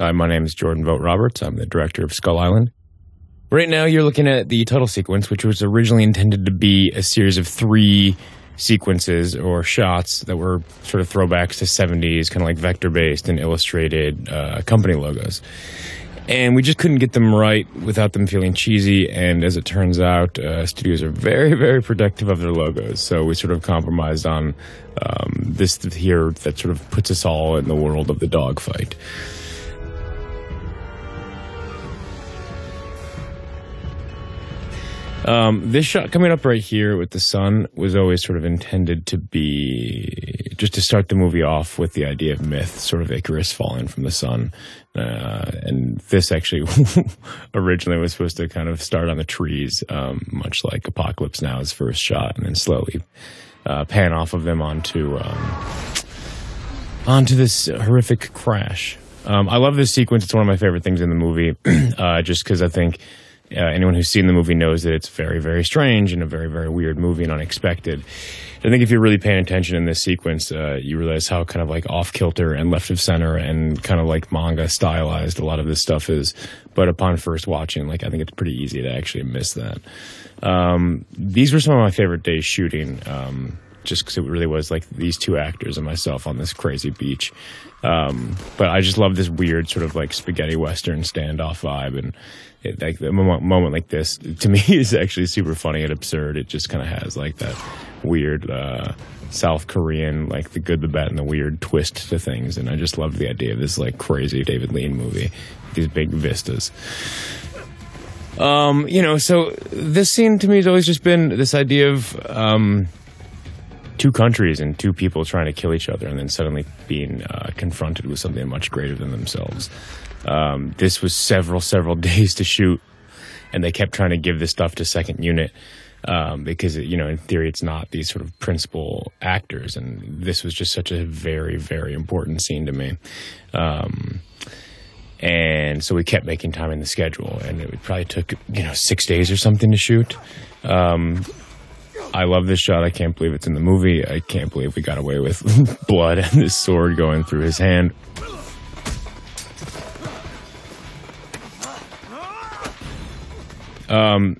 Hi, my name is Jordan Vogt Roberts. I'm the director of Skull Island. Right now, you're looking at the title sequence, which was originally intended to be a series of three sequences or shots that were sort of throwbacks to 70s, kind of like vector based and illustrated uh, company logos. And we just couldn't get them right without them feeling cheesy. And as it turns out, uh, studios are very, very protective of their logos. So we sort of compromised on um, this here that sort of puts us all in the world of the dogfight. Um, this shot coming up right here with the sun was always sort of intended to be just to start the movie off with the idea of myth, sort of Icarus falling from the sun. Uh, and this actually originally was supposed to kind of start on the trees, um, much like Apocalypse Now's first shot, and then slowly uh, pan off of them onto um, onto this horrific crash. Um, I love this sequence. It's one of my favorite things in the movie, uh, just because I think uh, anyone who's seen the movie knows that it's very, very strange and a very, very weird movie and unexpected. I think if you're really paying attention in this sequence, uh, you realize how kind of like off kilter and left of center and kind of like manga stylized a lot of this stuff is. But upon first watching, like I think it's pretty easy to actually miss that. Um, these were some of my favorite days shooting. Um, just because it really was like these two actors and myself on this crazy beach. Um, but I just love this weird sort of like spaghetti western standoff vibe, and it, like moment, moment like this to me is actually super funny and absurd. It just kind of has like that weird uh, South Korean, like the good, the bad, and the weird twist to things. And I just love the idea of this like crazy David Lean movie, these big vistas. Um, you know, so this scene to me has always just been this idea of um, two countries and two people trying to kill each other, and then suddenly being uh, confronted with something much greater than themselves. Um, this was several, several days to shoot, and they kept trying to give this stuff to second unit um, because, you know, in theory, it's not these sort of principal actors. And this was just such a very, very important scene to me. Um, and so we kept making time in the schedule, and it probably took, you know, six days or something to shoot. Um, I love this shot. I can't believe it's in the movie. I can't believe we got away with blood and this sword going through his hand. Um,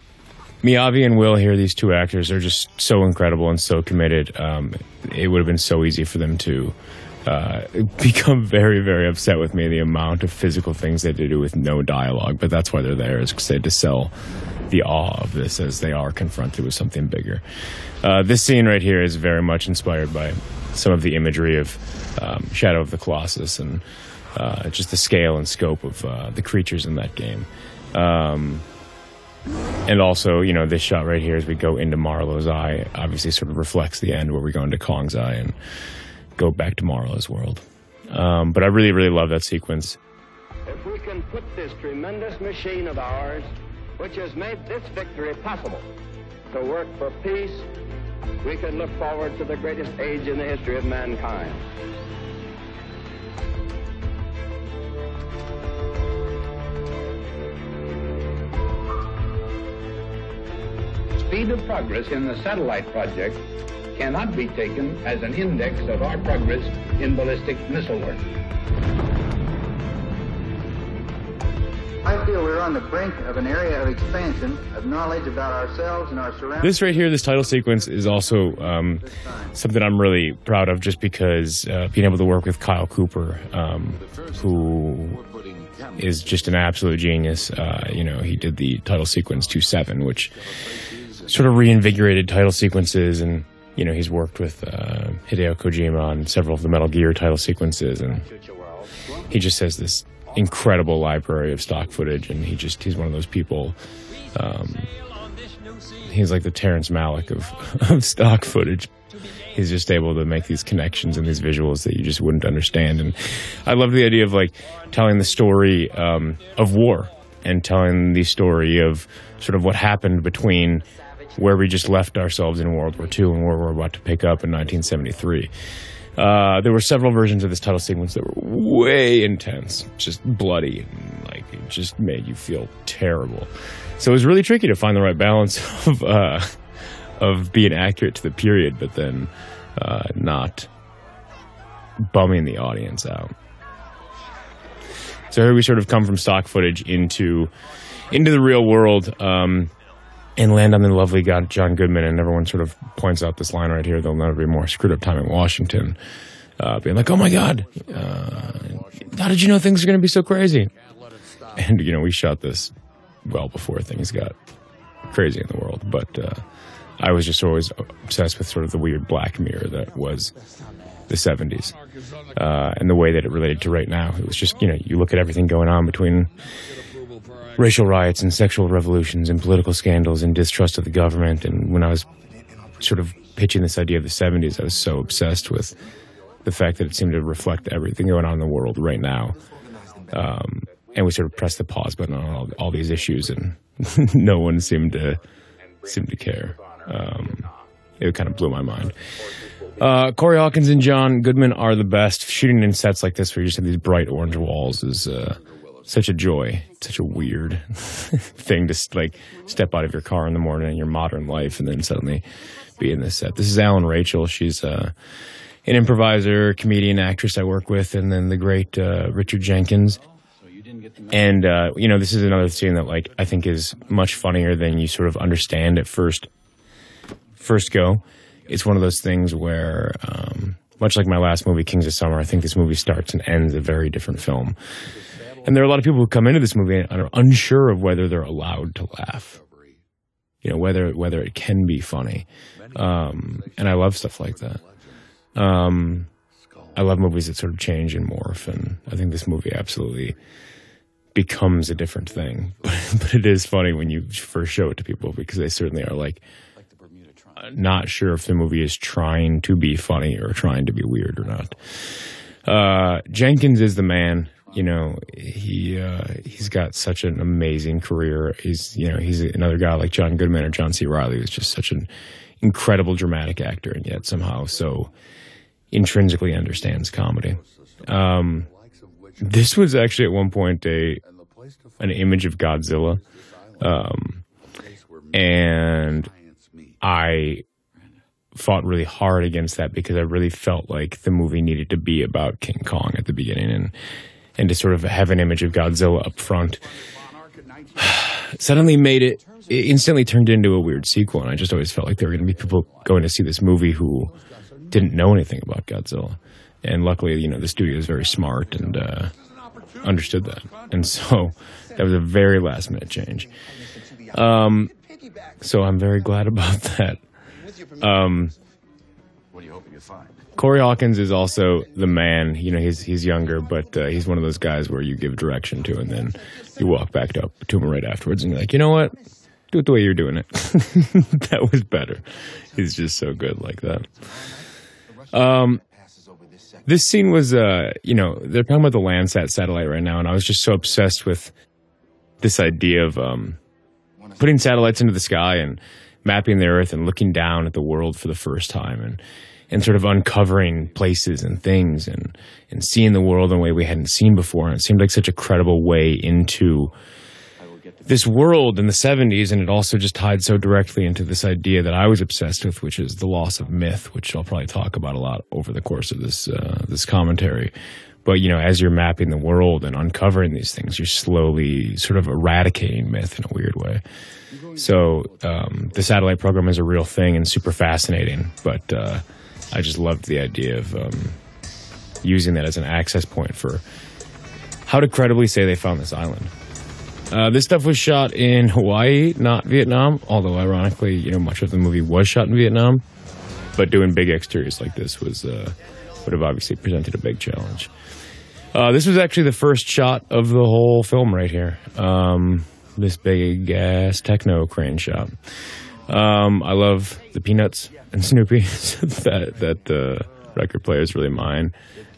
Miyavi and Will here, these two actors, are just so incredible and so committed. Um, it would have been so easy for them to uh, become very, very upset with me. The amount of physical things they had to do with no dialogue, but that's why they're there, is said to sell the awe of this as they are confronted with something bigger. Uh, this scene right here is very much inspired by some of the imagery of um, Shadow of the Colossus and uh, just the scale and scope of uh, the creatures in that game. Um, and also, you know, this shot right here as we go into Marlowe's eye obviously sort of reflects the end where we go into Kong's eye and go back to Marlowe's world. Um, but I really, really love that sequence. If we can put this tremendous machine of ours, which has made this victory possible, to work for peace, we can look forward to the greatest age in the history of mankind. Speed of progress in the satellite project cannot be taken as an index of our progress in ballistic missile work. I feel we're on the brink of an area of expansion of knowledge about ourselves and our surroundings. This right here, this title sequence, is also um, something I'm really proud of just because uh, being able to work with Kyle Cooper, um, who is just an absolute genius. Uh, you know, he did the title sequence 2 7, which sort of reinvigorated title sequences and you know he's worked with uh, Hideo Kojima on several of the Metal Gear title sequences and he just has this incredible library of stock footage and he just he's one of those people um, he's like the Terrence Malick of, of stock footage. He's just able to make these connections and these visuals that you just wouldn't understand. And I love the idea of like telling the story um, of war and telling the story of sort of what happened between where we just left ourselves in World War II and where we're about to pick up in 1973. Uh, there were several versions of this title sequence that were way intense, just bloody, and, like it just made you feel terrible. So it was really tricky to find the right balance of uh, of being accurate to the period, but then uh, not bumming the audience out. So here we sort of come from stock footage into into the real world. Um, and land on the lovely God, John Goodman, and everyone sort of points out this line right here: "There'll never be more screwed up time in Washington." Uh, being like, "Oh my God, uh, how did you know things are going to be so crazy?" And you know, we shot this well before things got crazy in the world, but uh, I was just always obsessed with sort of the weird black mirror that was the 70s uh, and the way that it related to right now. It was just, you know, you look at everything going on between racial riots and sexual revolutions and political scandals and distrust of the government. And when I was sort of pitching this idea of the 70s, I was so obsessed with the fact that it seemed to reflect everything going on in the world right now. Um, and we sort of pressed the pause button on all, all these issues, and no one seemed to seemed to care. Um, it kind of blew my mind. Uh, Corey Hawkins and John Goodman are the best. Shooting in sets like this where you just have these bright orange walls is uh, such a joy. Such a weird thing to like step out of your car in the morning in your modern life and then suddenly be in this set. This is Allyn Rachel. She's uh, an improviser, comedian, actress I work with, and then the great uh, Richard Jenkins. And uh, you know, this is another scene that like I think is much funnier than you sort of understand at first first go. It's one of those things where, um, much like my last movie, Kings of Summer, I think this movie starts and ends a very different film. And there are a lot of people who come into this movie and are unsure of whether they're allowed to laugh. You know, whether whether it can be funny. Um, and I love stuff like that. Um, I love movies that sort of change and morph, and I think this movie absolutely becomes a different thing. But, but it is funny when you first show it to people because they certainly are like not sure if the movie is trying to be funny or trying to be weird or not. Uh, Jenkins is the man. You know, he uh, he's got such an amazing career. He's you know he's another guy like John Goodman or John C. Reilly who's just such an incredible dramatic actor, and yet somehow so intrinsically understands comedy. Um, this was actually at one point a an image of Godzilla, um, and I fought really hard against that because I really felt like the movie needed to be about King Kong at the beginning and and to sort of have an image of Godzilla up front suddenly made it, it instantly turned into a weird sequel and I just always felt like there were going to be people going to see this movie who didn't know anything about Godzilla. And luckily you know the studio is very smart and uh, understood that. And so that was a very last minute change. Um, so I'm very glad about that. Um, Corey Hawkins is also the man. You know, he's he's younger, but uh, he's one of those guys where you give direction to, and then you walk back up to him right afterwards, and you're like, you know what? Do it the way you're doing it. that was better. He's just so good like that. Um, this scene was, uh, you know, they're talking about the Landsat satellite right now, and I was just so obsessed with this idea of um, putting satellites into the sky and mapping the Earth and looking down at the world for the first time and and sort of uncovering places and things and and seeing the world in a way we hadn't seen before. And it seemed like such a credible way into this world in the 70s and it also just tied so directly into this idea that I was obsessed with which is the loss of myth which I'll probably talk about a lot over the course of this uh, this commentary. But you know as you're mapping the world and uncovering these things you're slowly sort of eradicating myth in a weird way. So um, the satellite program is a real thing and super fascinating. But uh, i just loved the idea of um, using that as an access point for how to credibly say they found this island uh, this stuff was shot in hawaii not vietnam although ironically you know much of the movie was shot in vietnam but doing big exteriors like this was uh, would have obviously presented a big challenge. Uh, this was actually the first shot of the whole film right here. Um, this big ass techno crane shot. Um, I love the Peanuts and Snoopy. that that the record player is really mine.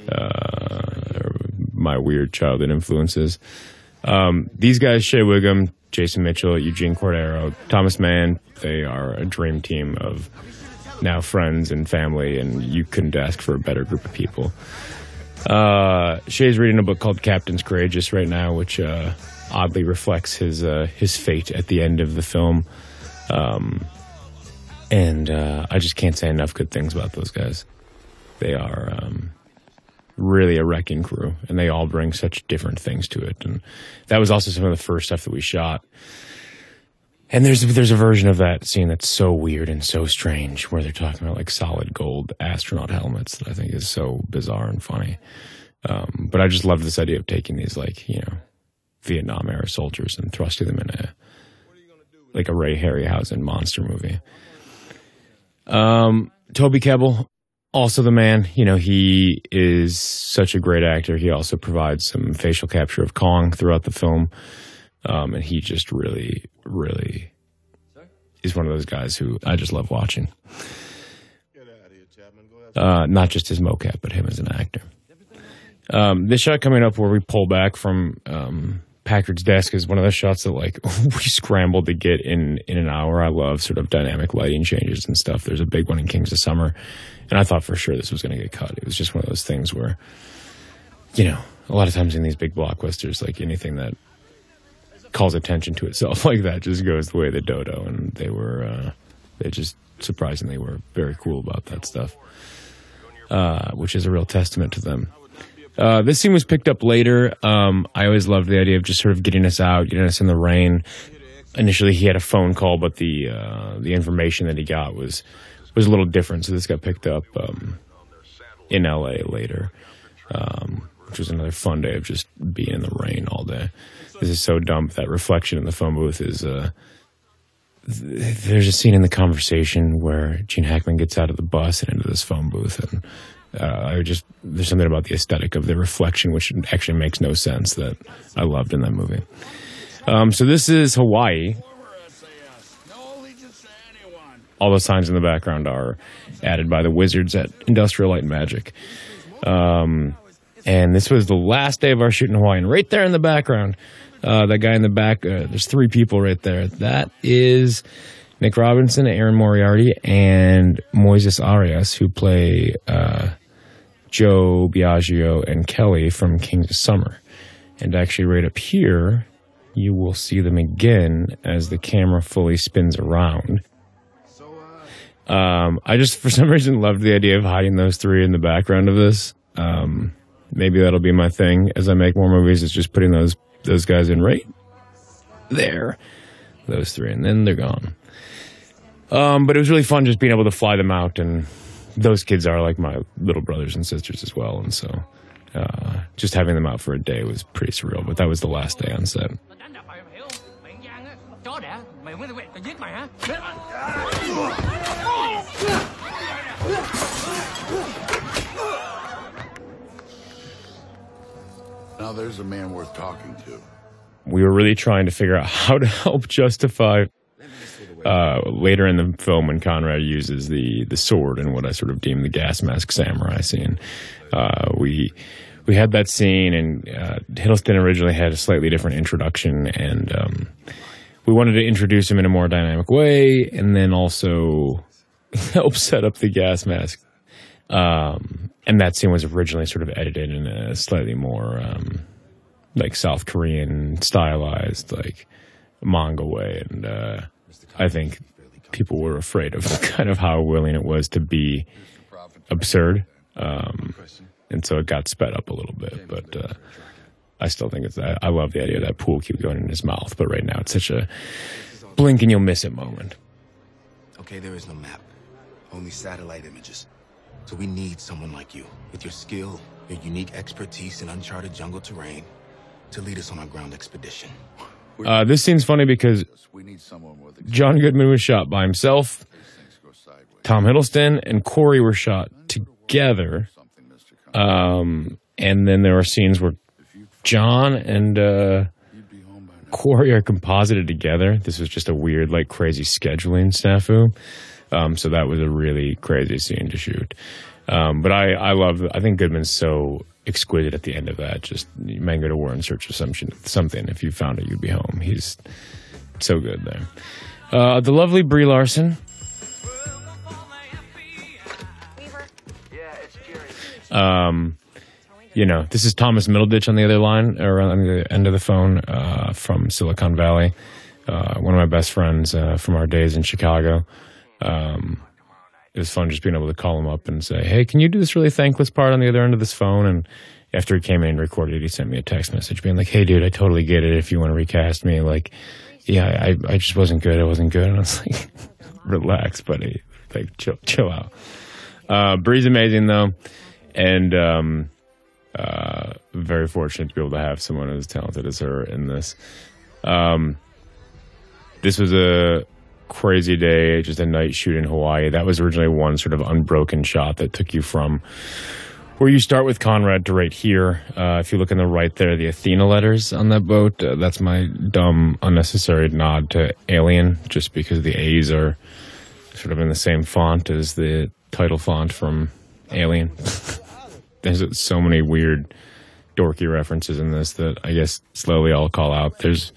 Uh, my weird childhood influences. Um, these guys, Shea Whigham, Jason Mitchell, Eugene Cordero, Thomas Mann, they are a dream team of now friends and family, and you couldn't ask for a better group of people. Uh, Shea's reading a book called Captain's Courageous right now, which uh, oddly reflects his uh, his fate at the end of the film. Um, and uh, I just can't say enough good things about those guys. They are um, really a wrecking crew, and they all bring such different things to it. And that was also some of the first stuff that we shot. And there's there's a version of that scene that's so weird and so strange, where they're talking about like solid gold astronaut helmets that I think is so bizarre and funny. Um, but I just love this idea of taking these like you know Vietnam era soldiers and thrusting them in a like a Ray Harryhausen monster movie. Um, Toby Kebbell, also the man. You know, he is such a great actor. He also provides some facial capture of Kong throughout the film. Um, and he just really, really is one of those guys who I just love watching. Uh, not just his mocap, but him as an actor. Um, this shot coming up where we pull back from um, Packard's desk is one of those shots that like we scrambled to get in in an hour. I love sort of dynamic lighting changes and stuff. There's a big one in Kings of Summer, and I thought for sure this was going to get cut. It was just one of those things where, you know, a lot of times in these big blockbusters, like anything that calls attention to itself like that just goes the way of the dodo, and they were uh, they just surprisingly were very cool about that stuff, uh, which is a real testament to them. Uh, this scene was picked up later. Um, I always loved the idea of just sort of getting us out, getting us in the rain. Initially, he had a phone call, but the uh, the information that he got was was a little different. So this got picked up um, in L.A. later, um, which was another fun day of just being in the rain all day. This is so dumb. That reflection in the phone booth is. Uh, th- there's a scene in the conversation where Gene Hackman gets out of the bus and into this phone booth, and uh, I just there's something about the aesthetic of the reflection which actually makes no sense that I loved in that movie. Um, so this is Hawaii. All the signs in the background are added by the wizards at Industrial Light and Magic. Um, and this was the last day of our shoot in Hawaii. And right there in the background, uh, that guy in the back, uh, there's three people right there. That is Nick Robinson, Erin Moriarty, and Moises Arias, who play uh, Joe Biaggio and Kelly from Kings of Summer. And actually, right up here, you will see them again as the camera fully spins around. Um, I just, for some reason, loved the idea of hiding those three in the background of this. Um, maybe that'll be my thing as I make more movies. Is just putting those those guys in right there, those three, and then they're gone. Um, but it was really fun just being able to fly them out, and those kids are like my little brothers and sisters as well, and so uh, just having them out for a day was pretty surreal. But that was the last day on set. đánh đập mày hiểu miệng gian á chó đẻ mày mới mày giết mày hả Now there's a man worth talking to. we were really trying to figure out how to help justify uh, later in the film when Conrad uses the the sword and what I sort of deem the gas mask samurai scene. Uh, we we had that scene, and uh, Hiddleston originally had a slightly different introduction, and um, we wanted to introduce him in a more dynamic way, and then also help set up the gas mask. Um, and that scene was originally sort of edited in a slightly more um, like South Korean stylized, like manga way, and uh, I think people were afraid of kind of how willing it was to be absurd, um, and so it got sped up a little bit. But uh, I still think it's I, I love the idea of that pool cue going in his mouth. But right now, it's such a blink and you'll miss it moment. Okay, there is no map, only satellite images. So we need someone like you, with your skill, your unique expertise in uncharted jungle terrain, to lead us on our ground expedition. Uh, this seems funny because John Goodman was shot by himself. Tom Hiddleston and Corey were shot together. Um, and then there were scenes where John and uh. Corey are composited together. This was just a weird, like, crazy scheduling snafu. Um, so that was a really crazy scene to shoot. Um, but I, I love, I think Goodman's so exquisite at the end of that. Just, man, go to war in search of some, something. If you found it, you'd be home. He's so good there. Uh, the lovely Brie Larson. Um, you know, this is Thomas Middleditch on the other line or on the end of the phone uh, from Silicon Valley. Uh, one of my best friends uh, from our days in Chicago. Um, it was fun just being able to call him up and say, "Hey, can you do this really thankless part on the other end of this phone?" And after he came in and recorded, he sent me a text message being like, "Hey, dude, I totally get it. If you want to recast me, like, yeah, I I just wasn't good. I wasn't good." And I was like, "Relax, buddy. Like, chill, chill out." Uh, Brie's amazing though, and um, uh, very fortunate to be able to have someone as talented as her in this. Um, this was a crazy day, just a night shoot in Hawaii. That was originally one sort of unbroken shot that took you from where you start with Conrad to right here. Uh, if you look on the right there, the Athena letters on that boat, uh, that's my dumb, unnecessary nod to Alien, just because the A's are sort of in the same font as the title font from Alien. There's so many weird, dorky references in this that I guess slowly I'll call out. There's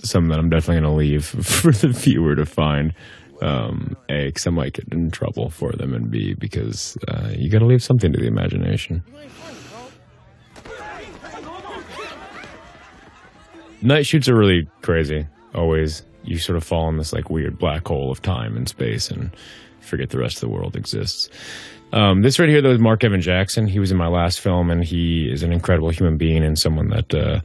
some that I'm definitely going to leave for the viewer to find. Um, a, because I might get in trouble for them, and B, because uh, you got to leave something to the imagination. Night shoots are really crazy. Always, you sort of fall in this like weird black hole of time and space, and forget the rest of the world exists. Um, this right here, though, is Mark Evan Jackson. He was in my last film, and he is an incredible human being and someone that uh,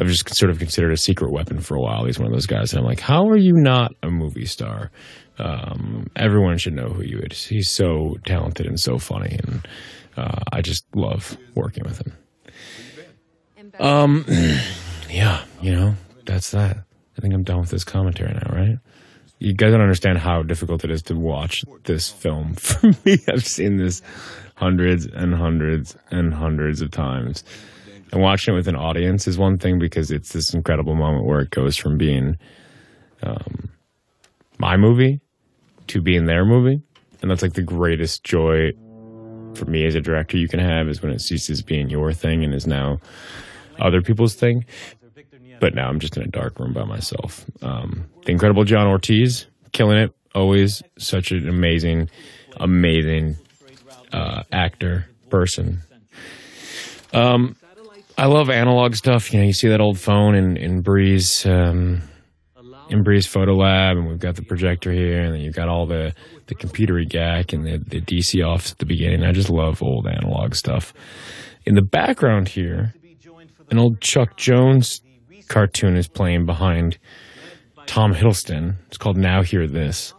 I've just sort of considered a secret weapon for a while. He's one of those guys, and I'm like, how are you not a movie star? Um, everyone should know who you is. He's so talented and so funny, and uh, I just love working with him. Um, yeah, you know, that's that. I think I'm done with this commentary now, right? You guys don't understand how difficult it is to watch this film. For me, I've seen this hundreds and hundreds and hundreds of times. And watching it with an audience is one thing because it's this incredible moment where it goes from being um, my movie to being their movie. And that's like the greatest joy for me as a director you can have is when it ceases being your thing and is now other people's thing. But now I'm just in a dark room by myself. Um, the incredible John Ortiz, killing it. Always such an amazing, amazing uh, actor, person. Um, I love analog stuff. You know, you see that old phone in in Brie's um, in Brie's photo lab, and we've got the projector here, and then you've got all the the computery gack and the the DC offs at the beginning. I just love old analog stuff. In the background here, an old Chuck Jones cartoon is playing behind Tom Hiddleston. It's called Now Hear This.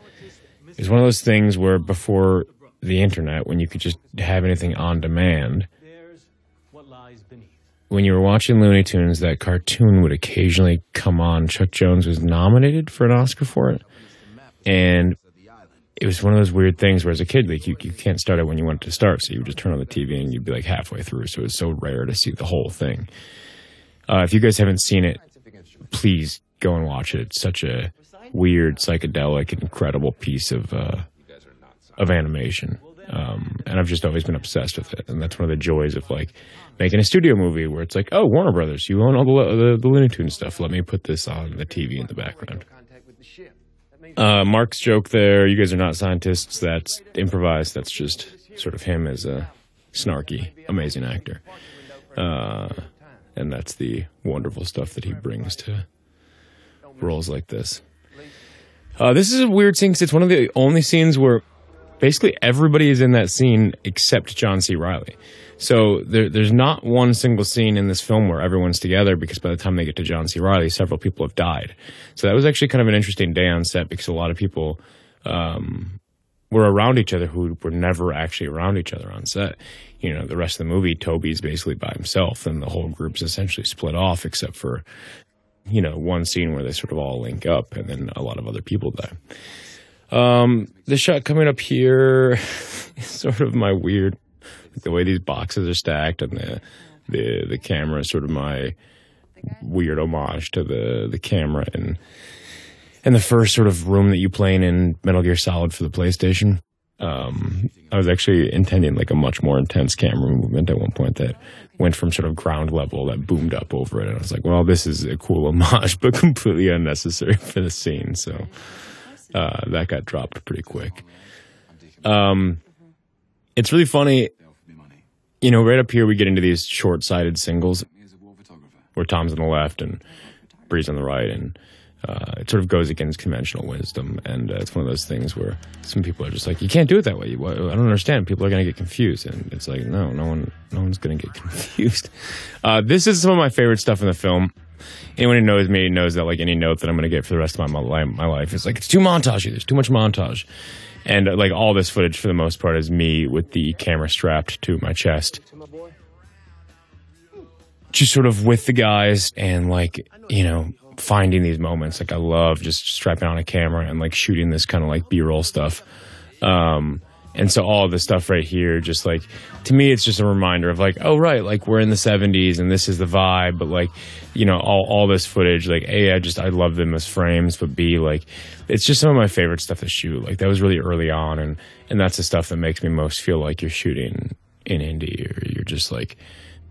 It's one of those things where before the internet, when you could just have anything on demand, when you were watching Looney Tunes, that cartoon would occasionally come on. Chuck Jones was nominated for an Oscar for it. And it was one of those weird things where as a kid, like you, you can't start it when you want it to start. So you would just turn on the TV and you'd be like halfway through. So it was so rare to see the whole thing. Uh, if you guys haven't seen it, please go and watch it. It's such a weird, psychedelic, incredible piece of uh, of animation. Um, and I've just always been obsessed with it. And that's one of the joys of like making a studio movie where it's like, oh, Warner Brothers, you own all the the, the Looney Tunes stuff. Let me put this on the TV in the background. Uh, Mark's joke there. You guys are not scientists. That's improvised. That's just sort of him as a snarky, amazing actor. Uh, and that's the wonderful stuff that he brings to roles like this. Uh, this is a weird scene because it's one of the only scenes where basically everybody is in that scene except John C. Reilly. So there, there's not one single scene in this film where everyone's together because by the time they get to John C. Reilly, several people have died. So that was actually kind of an interesting day on set because a lot of people um, were around each other who were never actually around each other on set. You know, the rest of the movie, Toby's basically by himself, and the whole group's essentially split off except for, you know, one scene where they sort of all link up, and then a lot of other people die. Um, the shot coming up here is sort of my weird, the way these boxes are stacked, and the the the camera is sort of my weird homage to the the camera and and the first sort of room that you play in in Metal Gear Solid for the PlayStation. Um, I was actually intending like a much more intense camera movement at one point that went from sort of ground level that boomed up over it. And I was like, well, this is a cool homage, but completely unnecessary for the scene. So uh, that got dropped pretty quick. Um, it's really funny. You know, right up here, we get into these short sighted singles where Tom's on the left and Brie's on the right. And uh, it sort of goes against conventional wisdom, and uh, it's one of those things where some people are just like, you can't do it that way. You- I don't understand. People are going to get confused, and it's like, no, no one, no one's going to get confused. Uh, this is some of my favorite stuff in the film. Anyone who knows me knows that like any note that I'm going to get for the rest of my, my, life is like it's too montagey. There's too much montage, and uh, like all this footage for the most part is me with the camera strapped to my chest. Just sort of with the guys and like you know finding these moments. Like i love just strapping on a camera and like shooting this kind of like b-roll stuff. Um and so all this stuff right here just like to me it's just a reminder of like oh right like we're in the 70s and this is the vibe but like you know all, all this footage like a i just i love them as frames but b like it's just some of my favorite stuff to shoot. Like that was really early on and and that's the stuff that makes me most feel like you're shooting in indie or you're just like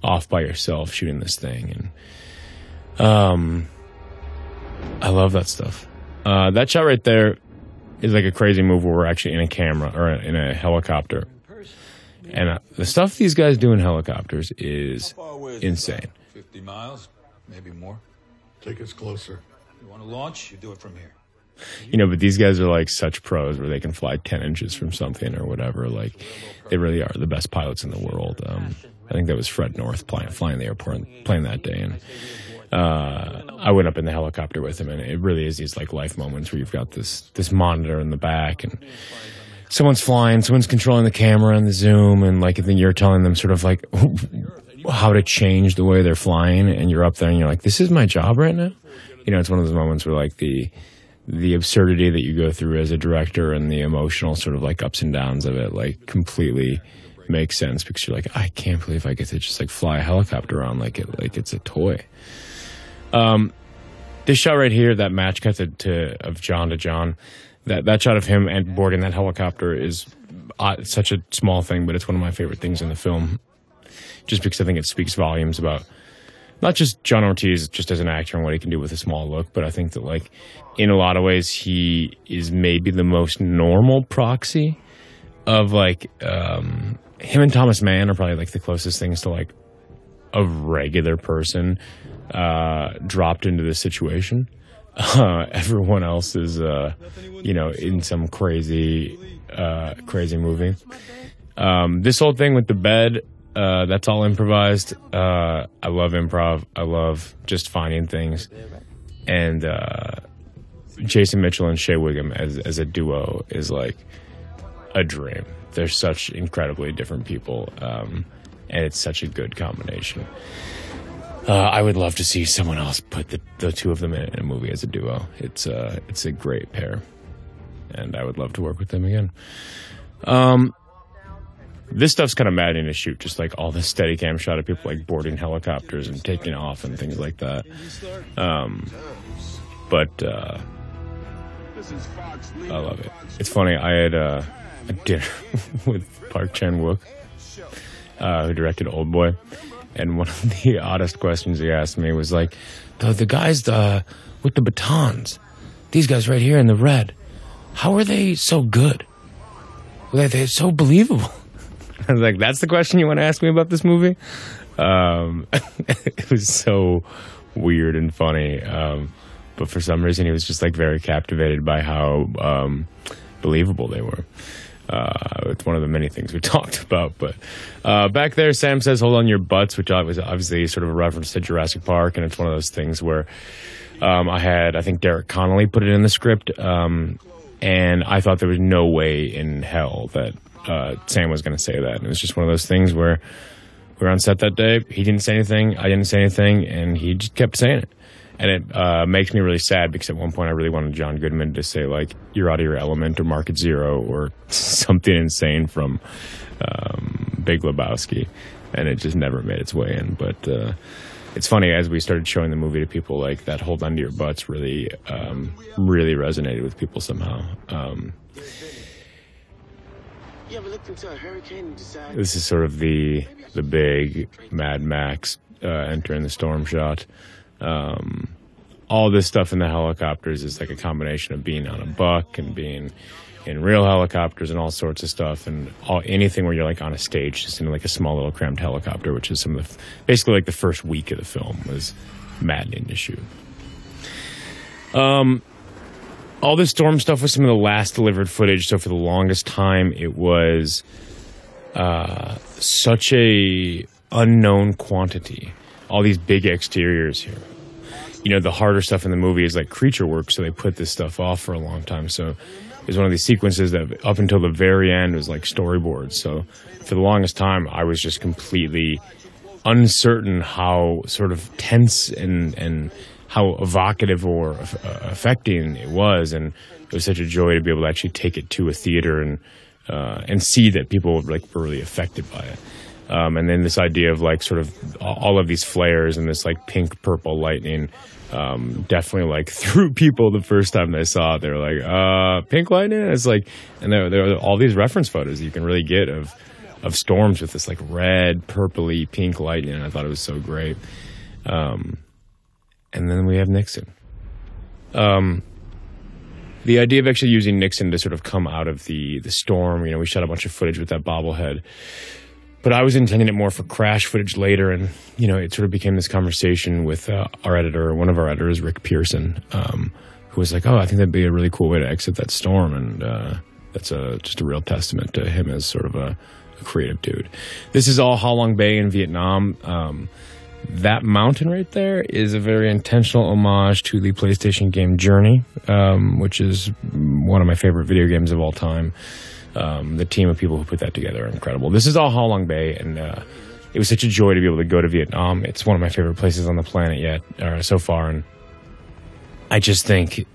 off by yourself shooting this thing and um i love that stuff. Uh that shot right there is like a crazy move where we're actually in a camera or in a helicopter and uh, the stuff these guys do in helicopters is insane 50 miles, maybe more. Take us closer. You want to launch? You do it from here. you know, but these guys are like such pros where they can fly 10 inches from something or whatever. Like, they really are the best pilots in the world. Um, I think that was Fred North flying, flying the airport, playing that day. And uh, I went up in the helicopter with him, and it really is these like life moments where you've got this this monitor in the back, and someone's flying, someone's controlling the camera and the zoom, and like then you're telling them sort of like how to change the way they're flying, and you're up there and you're like, this is my job right now. You know, it's one of those moments where like the the absurdity that you go through as a director and the emotional sort of like ups and downs of it like completely makes sense because you're like I can't believe I get to just like fly a helicopter around like it like it's a toy. Um, this shot right here, that match cut to, to of John to John, that that shot of him and boarding that helicopter is uh, such a small thing, but it's one of my favorite things in the film. Just because I think it speaks volumes about not just John Ortiz just as an actor and what he can do with a small look, but I think that like in a lot of ways he is maybe the most normal proxy of like um, him and Thomas Mann are probably like the closest things to like a regular person uh, dropped into this situation. Uh, everyone else is, uh, you know, in some crazy, uh, crazy movie. Um, this whole thing with the bed, uh, that's all improvised. I love improv. I love just finding things. And Jason Mitchell and Shea Whigham as, as a duo is like a dream. They're such incredibly different people. Um, and it's such a good combination. Uh, I would love to see someone else put the, the two of them in, a movie as a duo. It's uh, it's a great pair, and I would love to work with them again. Um, this stuff's kind of maddening to shoot, just like all this Steadicam shot of people like boarding helicopters and taking off and things like that. Um, but uh, I love it. It's funny. I had uh, a dinner with Park Chan Wook, uh, who directed Old Boy, and one of the oddest questions he asked me was like, "the the guys uh, with the batons, these guys right here in the red, how are they so good? They they're so believable." I was like, "That's the question you want to ask me about this movie?" Um, it was so weird and funny. Um, but for some reason, he was just like very captivated by how um, believable they were. Uh, it's one of the many things we talked about. But uh, back there, Sam says, "Hold on your butts," which was obviously sort of a reference to Jurassic Park, and it's one of those things where um, I had, I think Derek Connolly put it in the script, um, and I thought there was no way in hell that uh, Sam was going to say that. And it was just one of those things where we were on set that day. He didn't say anything. I didn't say anything, and he just kept saying it. And it uh, makes me really sad because at one point I really wanted John Goodman to say like "You're out of your element" or "Market Zero or something insane from um, Big Lebowski, and it just never made its way in. But uh, it's funny as we started showing the movie to people, like that "Hold on to your butts" really, um, really resonated with people somehow. Um, this is sort of the the big Mad Max uh, entering the storm shot. Um, all this stuff in the helicopters is like a combination of being on a buck and being in real helicopters and all sorts of stuff and all anything where you're like on a stage just in like a small little cramped helicopter, which is some of the basically like the first week of the film was maddening to shoot. Um, all this storm stuff was some of the last delivered footage. So for the longest time, it was uh, such a unknown quantity. All these big exteriors here. You know, the harder stuff in the movie is like creature work, so they put this stuff off for a long time. So there's one of these sequences that up until the very end was like storyboards. So for the longest time, I was just completely uncertain how sort of tense and and how evocative or uh, affecting it was, and it was such a joy to be able to actually take it to a theater and uh, and see that people like were really affected by it. Um, and then this idea of like sort of all of these flares and this like pink purple lightning um, definitely like threw people the first time they saw it. They were like, uh, pink lightning? It's like, and there, there are all these reference photos you can really get of, of storms with this like red, purpley, pink lightning. And I thought it was so great. Um, and then we have Nixon. Um, the idea of actually using Nixon to sort of come out of the the storm, you know, we shot a bunch of footage with that bobblehead but I was intending it more for crash footage later, and you know, it sort of became this conversation with uh, our editor, one of our editors, Rick Pearson, um, who was like, "Oh, I think that'd be a really cool way to exit that storm," and uh, that's a just a real testament to him as sort of a, a creative dude. This is all Ha Long Bay in Vietnam. Um, that mountain right there is a very intentional homage to the PlayStation game Journey, um, which is one of my favorite video games of all time. Um, the team of people who put that together are incredible. This is all Ha Long Bay, and uh, it was such a joy to be able to go to Vietnam. It's one of my favorite places on the planet yet, uh, so far, and I just think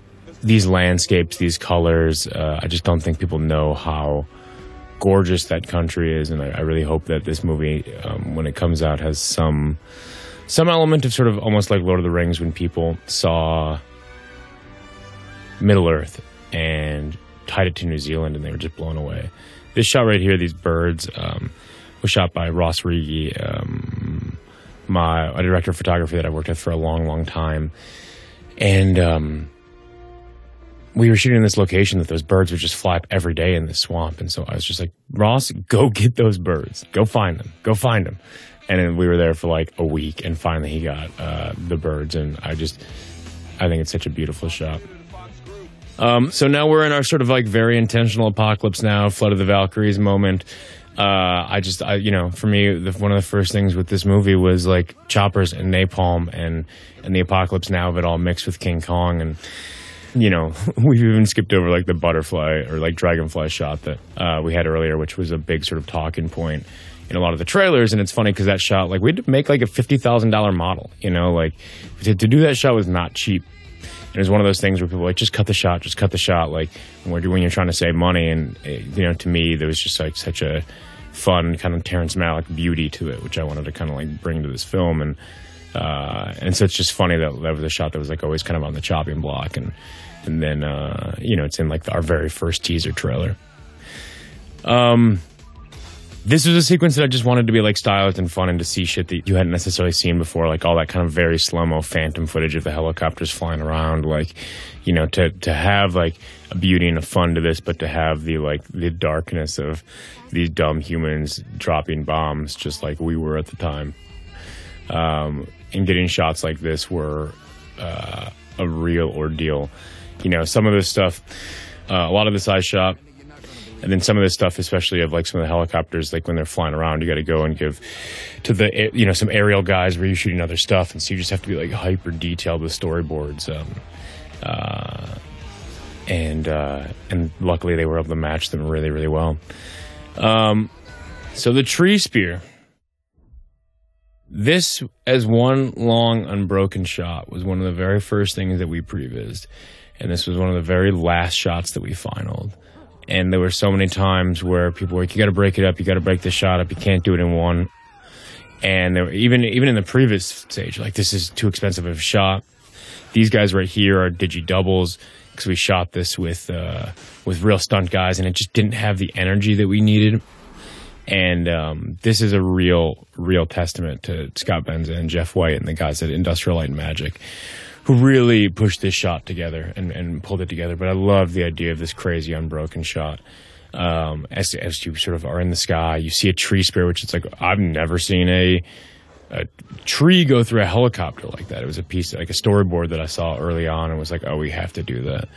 these landscapes, these colors, uh, I just don't think people know how gorgeous that country is, and I, I really hope that this movie, um, when it comes out, has some some element of sort of almost like Lord of the Rings when people saw Middle Earth and tied it to New Zealand and they were just blown away. This shot right here, these birds, um, was shot by Ross Riege, um, my a director of photography that I worked with for a long, long time, and um, we were shooting in this location that those birds would just fly up every day in the swamp, and so I was just like, Ross, go get those birds, go find them, go find them, and then we were there for like a week, and finally he got uh, the birds, and I just, I think it's such a beautiful shot. Um, so now we're in our sort of like very intentional apocalypse now, flood of the Valkyries moment. Uh, I just, I, you know, for me, the, one of the first things with this movie was like choppers and napalm and and the apocalypse now of it all mixed with King Kong and you know we've even skipped over like the butterfly or like dragonfly shot that uh, we had earlier, which was a big sort of talking point in a lot of the trailers. And it's funny because that shot, like, we had to make like a fifty thousand dollar model. You know, like to, to do that shot was not cheap it was one of those things where people like just cut the shot, just cut the shot. Like when you're trying to save money, and it, you know, to me, there was just like such a fun kind of Terrence Malick beauty to it, which I wanted to kind of like bring to this film, and uh, and so it's just funny that that was a shot that was like always kind of on the chopping block, and and then uh, you know it's in like our very first teaser trailer. Um, this was a sequence that I just wanted to be like stylized and fun and to see shit that you hadn't necessarily seen before, like all that kind of very slow mo phantom footage of the helicopters flying around, like you know, to to have like a beauty and a fun to this, but to have the like the darkness of these dumb humans dropping bombs, just like we were at the time. Um, and getting shots like this were uh, a real ordeal. You know, some of this stuff, uh, a lot of this I shot and then some of this stuff, especially of like some of the helicopters, like when they're flying around, you got to go and give to the you know some aerial guys where you're shooting other stuff, and so you just have to be like hyper detailed with storyboards. Um, uh, and uh, and luckily they were able to match them really really well. Um, so the tree spear. This, as one long unbroken shot, was one of the very first things that we prevised, and this was one of the very last shots that we finaled. And there were so many times where people were like, you got to break it up, you got to break the shot up, you can't do it in one. And there were, even even in the previs stage, like this is too expensive of a shot. These guys right here are digi doubles because we shot this with uh, with real stunt guys, and it just didn't have the energy that we needed. And um, this is a real, real testament to Scott Benza and Jeff White and the guys at Industrial Light and Magic, who really pushed this shot together and, and pulled it together. But I love the idea of this crazy unbroken shot. Um, as, as you sort of are in the sky, you see a tree spear, which it's like I've never seen a a tree go through a helicopter like that. It was a piece, like a storyboard that I saw early on, and was like, oh, we have to do that.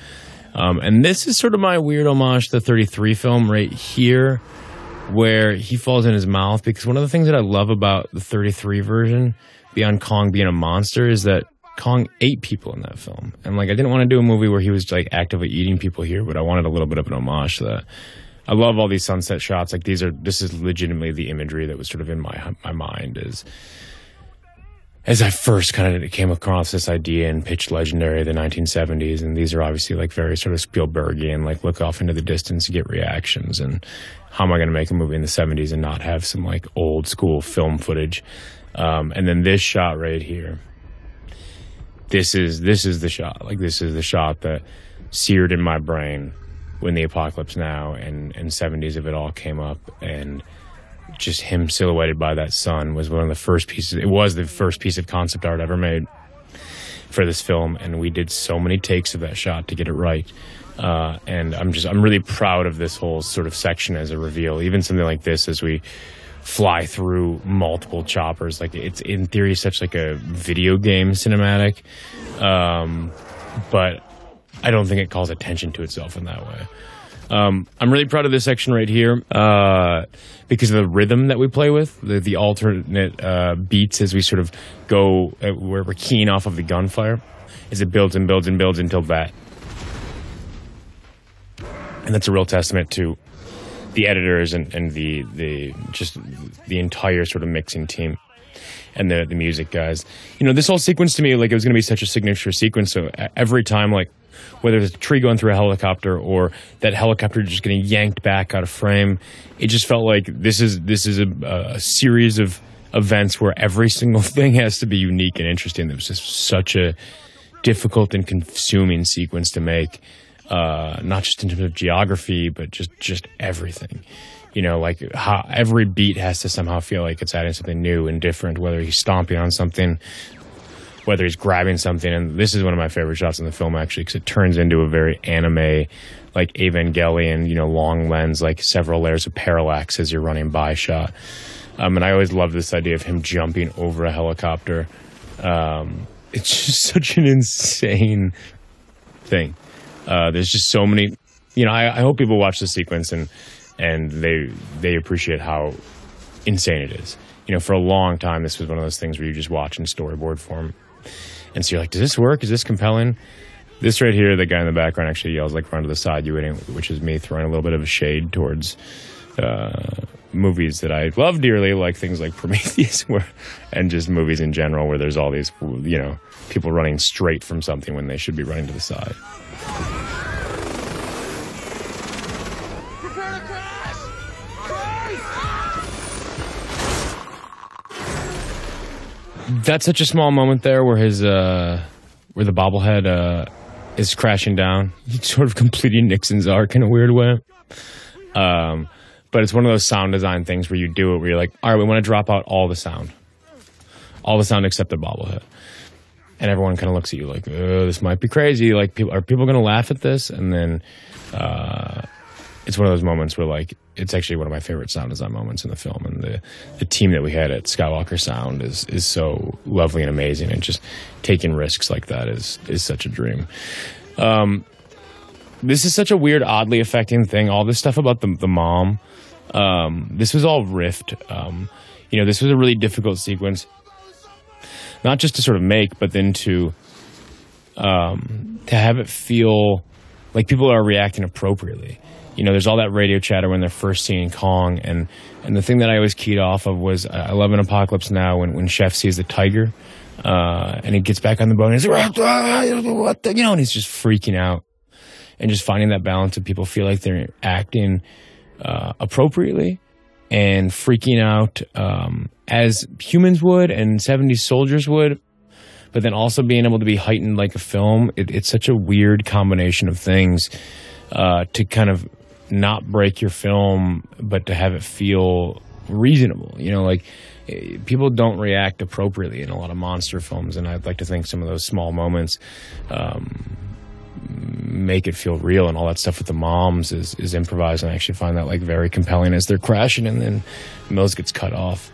Um, and this is sort of my weird homage to the 33 film right here, where he falls in his mouth. Because one of the things that I love about the 33 version, beyond Kong being a monster, is that Kong ate people in that film. And like, I didn't want to do a movie where he was like actively eating people here, but I wanted a little bit of an homage to that. I love all these sunset shots. Like these are, this is legitimately the imagery that was sort of in my my mind is as I first kind of came across this idea and pitched Legendary the 1970s, and these are obviously like very sort of Spielbergian, like look off into the distance and get reactions, and how am I going to make a movie in the 70s and not have some like old school film footage? Um, and then this shot right here, this is this is the shot, like this is the shot that seared in my brain when the apocalypse now and and 70s of it all came up and just him silhouetted by that sun was one of the first pieces. It was the first piece of concept art ever made for this film, and we did so many takes of that shot to get it right. Uh, and I'm just I'm really proud of this whole sort of section as a reveal. Even something like this, as we fly through multiple choppers, like it's in theory such like a video game cinematic, um, but I don't think it calls attention to itself in that way. Um, I'm really proud of this section right here uh, because of the rhythm that we play with, the, the alternate uh, beats as we sort of go uh, where we're keying off of the gunfire, as it builds and builds and builds until that. And that's a real testament to the editors and, and the the just the entire sort of mixing team and the the music guys. You know, this whole sequence to me like it was going to be such a signature sequence. So every time like whether it's a tree going through a helicopter or that helicopter just getting yanked back out of frame. It just felt like this is this is a, a series of events where every single thing has to be unique and interesting. It was just such a difficult and consuming sequence to make, uh, not just in terms of geography, but just just everything. You know, like how every beat has to somehow feel like it's adding something new and different. Whether he's stomping on something, whether he's grabbing something. And this is one of my favorite shots in the film, actually, because it turns into a very anime, like Evangelion, you know, long lens, like several layers of parallax as you're running by shot. Um, and I always love this idea of him jumping over a helicopter. Um, it's just such an insane thing. Uh, there's just so many, you know. I, I hope people watch the sequence and and they they appreciate how insane it is. You know, for a long time, this was one of those things where you just watch in storyboard form. And so you're like, does this work? Is this compelling? This right here, the guy in the background actually yells like run to the side, you waiting, which is me throwing a little bit of a shade towards uh, movies that I love dearly, like things like Prometheus, where, and just movies in general, where there's all these, you know, people running straight from something when they should be running to the side. That's such a small moment there where his uh, where the bobblehead uh, is crashing down. He's sort of completing Nixon's arc in a weird way. Um, but it's one of those sound design things where you do it where you're like, all right, we want to drop out all the sound, all the sound except the bobblehead, and everyone kind of looks at you like, oh, this might be crazy. Like, people are people going to laugh at this? And then uh, it's one of those moments where like it's actually one of my favorite sound design moments in the film, and the the team that we had at Skywalker Sound is is so lovely and amazing, and just taking risks like that is is such a dream. Um, this is such a weird, oddly affecting thing. All this stuff about the the mom, um, this was all rift. Um, you know, this was a really difficult sequence, not just to sort of make, but then to um, to have it feel like people are reacting appropriately. You know, there's all that radio chatter when they're first seeing Kong, and and the thing that I always keyed off of was I love an Apocalypse Now when when Chef sees the tiger, uh, and he gets back on the boat and he's like, what the, you know, and he's just freaking out, and just finding that balance of people feel like they're acting uh, appropriately and freaking out um, as humans would and 70s soldiers would but then also being able to be heightened like a film it, it's such a weird combination of things uh, to kind of not break your film, but to have it feel reasonable. You know, like eh, people don't react appropriately in a lot of monster films, and I'd like to think some of those small moments um, make it feel real. And all that stuff with the moms is is improvised, and I actually find that like very compelling as they're crashing, and then Mills gets cut off.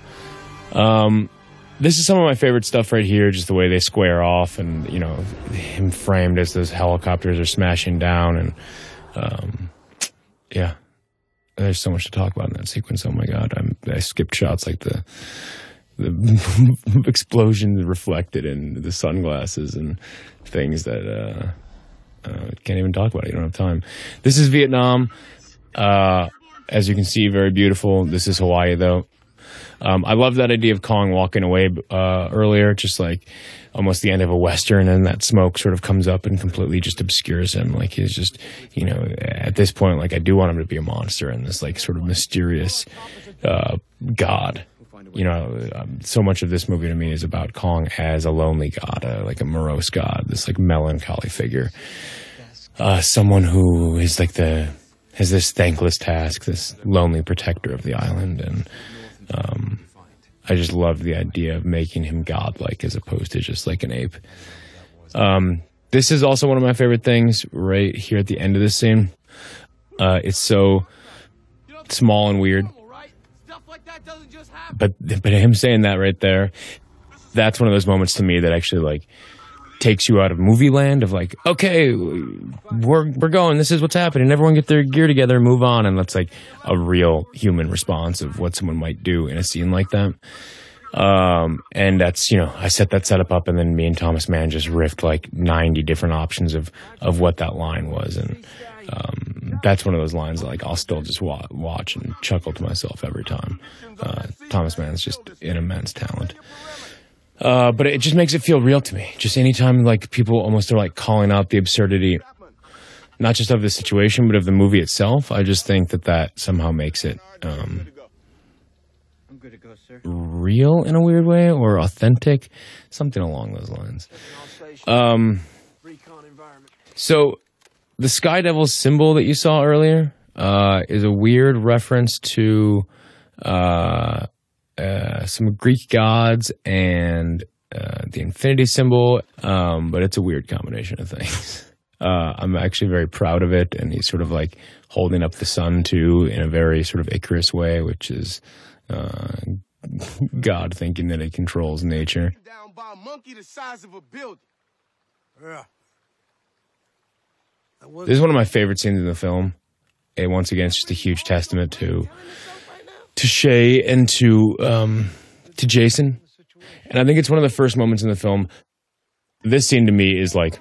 Um, this is some of my favorite stuff right here. Just the way they square off, and you know, him framed as those helicopters are smashing down, and um, yeah, there's so much to talk about in that sequence. Oh my god, I'm, I skipped shots like the the explosions reflected in the sunglasses and things that uh, uh, can't even talk about it. You don't have time. This is Vietnam. Uh, as you can see, very beautiful. This is Hawaii, though. Um, I love that idea of Kong walking away uh, earlier, just like almost the end of a western, and that smoke sort of comes up and completely just obscures him. Like he's just, you know, at this point, like I do want him to be a monster and this like sort of mysterious uh, god. You know, um, so much of this movie to me is about Kong as a lonely god, uh, like a morose god, this like melancholy figure, uh, someone who is like the has this thankless task, this lonely protector of the island, and um, I just love the idea of making him godlike as opposed to just like an ape. Um, this is also one of my favorite things right here at the end of this scene. Uh, it's so small and weird, but but him saying that right there, that's one of those moments to me that actually like takes you out of movie land of like, okay, we're we're going. This is what's happening. Everyone get their gear together, and move on, and that's like a real human response of what someone might do in a scene like that. Um, and that's you know, I set that setup up, and then me and Thomas Mann just riffed like ninety different options of of what that line was, and um, that's one of those lines like I'll still just wa- watch and chuckle to myself every time. Uh, Thomas Mann's just an immense talent. Uh, but it just makes it feel real to me. Just anytime like people almost are like calling out the absurdity, not just of the situation, but of the movie itself. I just think that that somehow makes it um, real in a weird way or authentic, something along those lines. Um, so the Sky Devil symbol that you saw earlier uh, is a weird reference to. Uh, uh, some Greek gods and uh, the infinity symbol, um, but it's a weird combination of things. Uh, I'm actually very proud of it, and he's sort of like holding up the sun too in a very sort of Icarus way, which is uh, God thinking that it controls nature. Down by a monkey the size of a building. Yeah. This is one of my favorite scenes in the film. And once again, it's just a huge testament to to Shea and to um, to Jason, and I think it's one of the first moments in the film. This scene to me is like,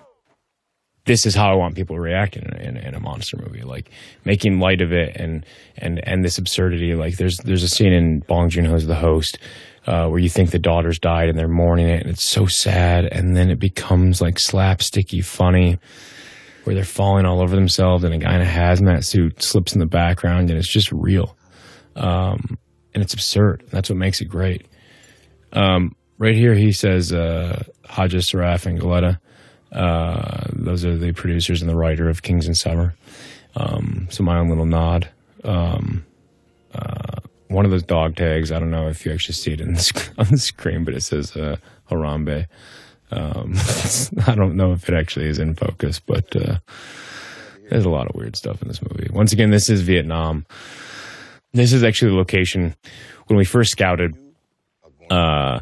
this is how I want people reacting in, in, in, a monster movie, like making light of it and and and this absurdity. Like there's there's a scene in Bong Joon Ho's The Host. Uh, where you think the daughter's died and they're mourning it, and it's so sad, and then it becomes like slapsticky funny, where they're falling all over themselves, and a guy in a hazmat suit slips in the background, and it's just real. Um, and it's absurd. That's what makes it great. Um, right here, he says uh, Hodges, and Galletta. Uh, those are the producers and the writer of Kings in Summer. Um, so my own little nod. Um, uh, one of those dog tags, I don't know if you actually see it the, on the screen, but it says uh, Harambe. Um, I don't know if it actually is in focus, but uh, there's a lot of weird stuff in this movie. Once again, this is Vietnam. This is actually the location when we first scouted. Uh,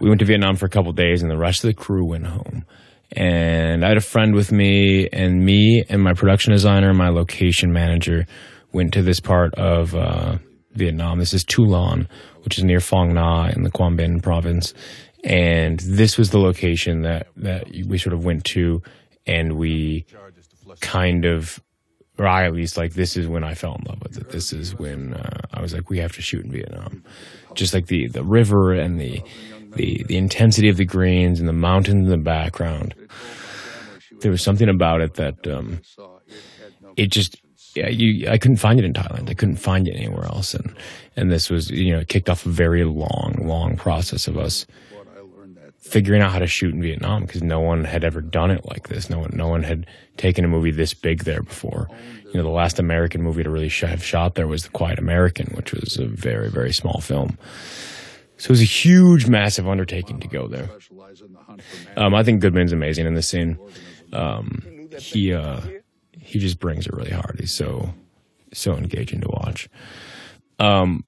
we went to Vietnam for a couple days, and the rest of the crew went home. And I had a friend with me, and me and my production designer, my location manager, went to this part of uh, Vietnam. This is Tu Lan, which is near Phong Nha in the Quang Binh province. And this was the location that, that we sort of went to, and we kind of or I at least like this is when I fell in love with it. This is when uh, I was like, we have to shoot in Vietnam. Just like the the river and the the the intensity of the greens and the mountains in the background. There was something about it that um, it just yeah, you I couldn't find it in Thailand. I couldn't find it anywhere else, and and this was you know it kicked off a very long long process of us figuring out how to shoot in Vietnam because no one had ever done it like this. No one, no one had taken a movie this big there before. You know, the last American movie to really have shot there was The Quiet American, which was a very, very small film. So it was a huge, massive undertaking to go there. Um, I think Goodman's amazing in this scene. Um, he uh, he just brings it really hard. He's so so engaging to watch. Um,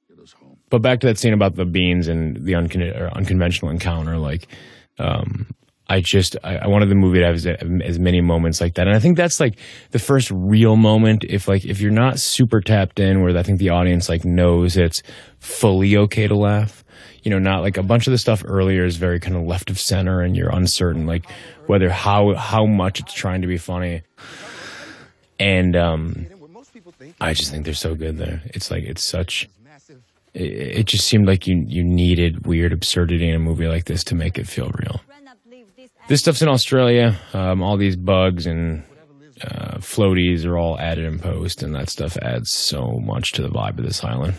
but back to that scene about the beans and the uncon- unconventional encounter. Like, um, I just I, I wanted the movie to have as, as many moments like that, and I think that's like the first real moment. If like if you're not super tapped in, where I think the audience like knows it's fully okay to laugh. You know, not like a bunch of the stuff earlier is very kind of left of center, and you're uncertain like whether how how much it's trying to be funny. And um, I just think they're so good there. It's like it's such. It, it just seemed like you you needed weird absurdity in a movie like this to make it feel real. This stuff's in Australia. Um, all these bugs and uh, floaties are all added in post, and that stuff adds so much to the vibe of this island.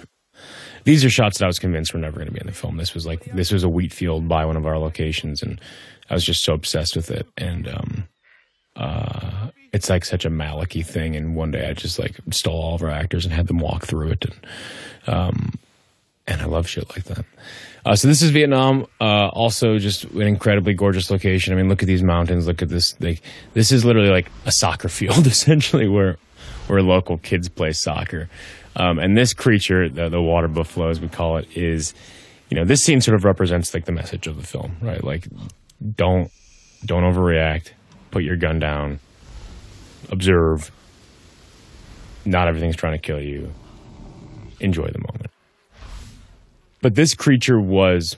These are shots that I was convinced were never going to be in the film. This was like this was a wheat field by one of our locations, and I was just so obsessed with it. And um, uh, it's like such a Malicky thing. And one day I just like stole all of our actors and had them walk through it, and um, and I love shit like that. Uh, so this is Vietnam. Uh, also, just an incredibly gorgeous location. I mean, look at these mountains. Look at this. Like, this is literally like a soccer field, essentially, where where local kids play soccer. Um, and this creature, the, the water buffalo, as we call it, is, you know, this scene sort of represents like the message of the film, right? Like, don't don't overreact. Put your gun down. Observe. Not everything's trying to kill you. Enjoy the moment. But this creature was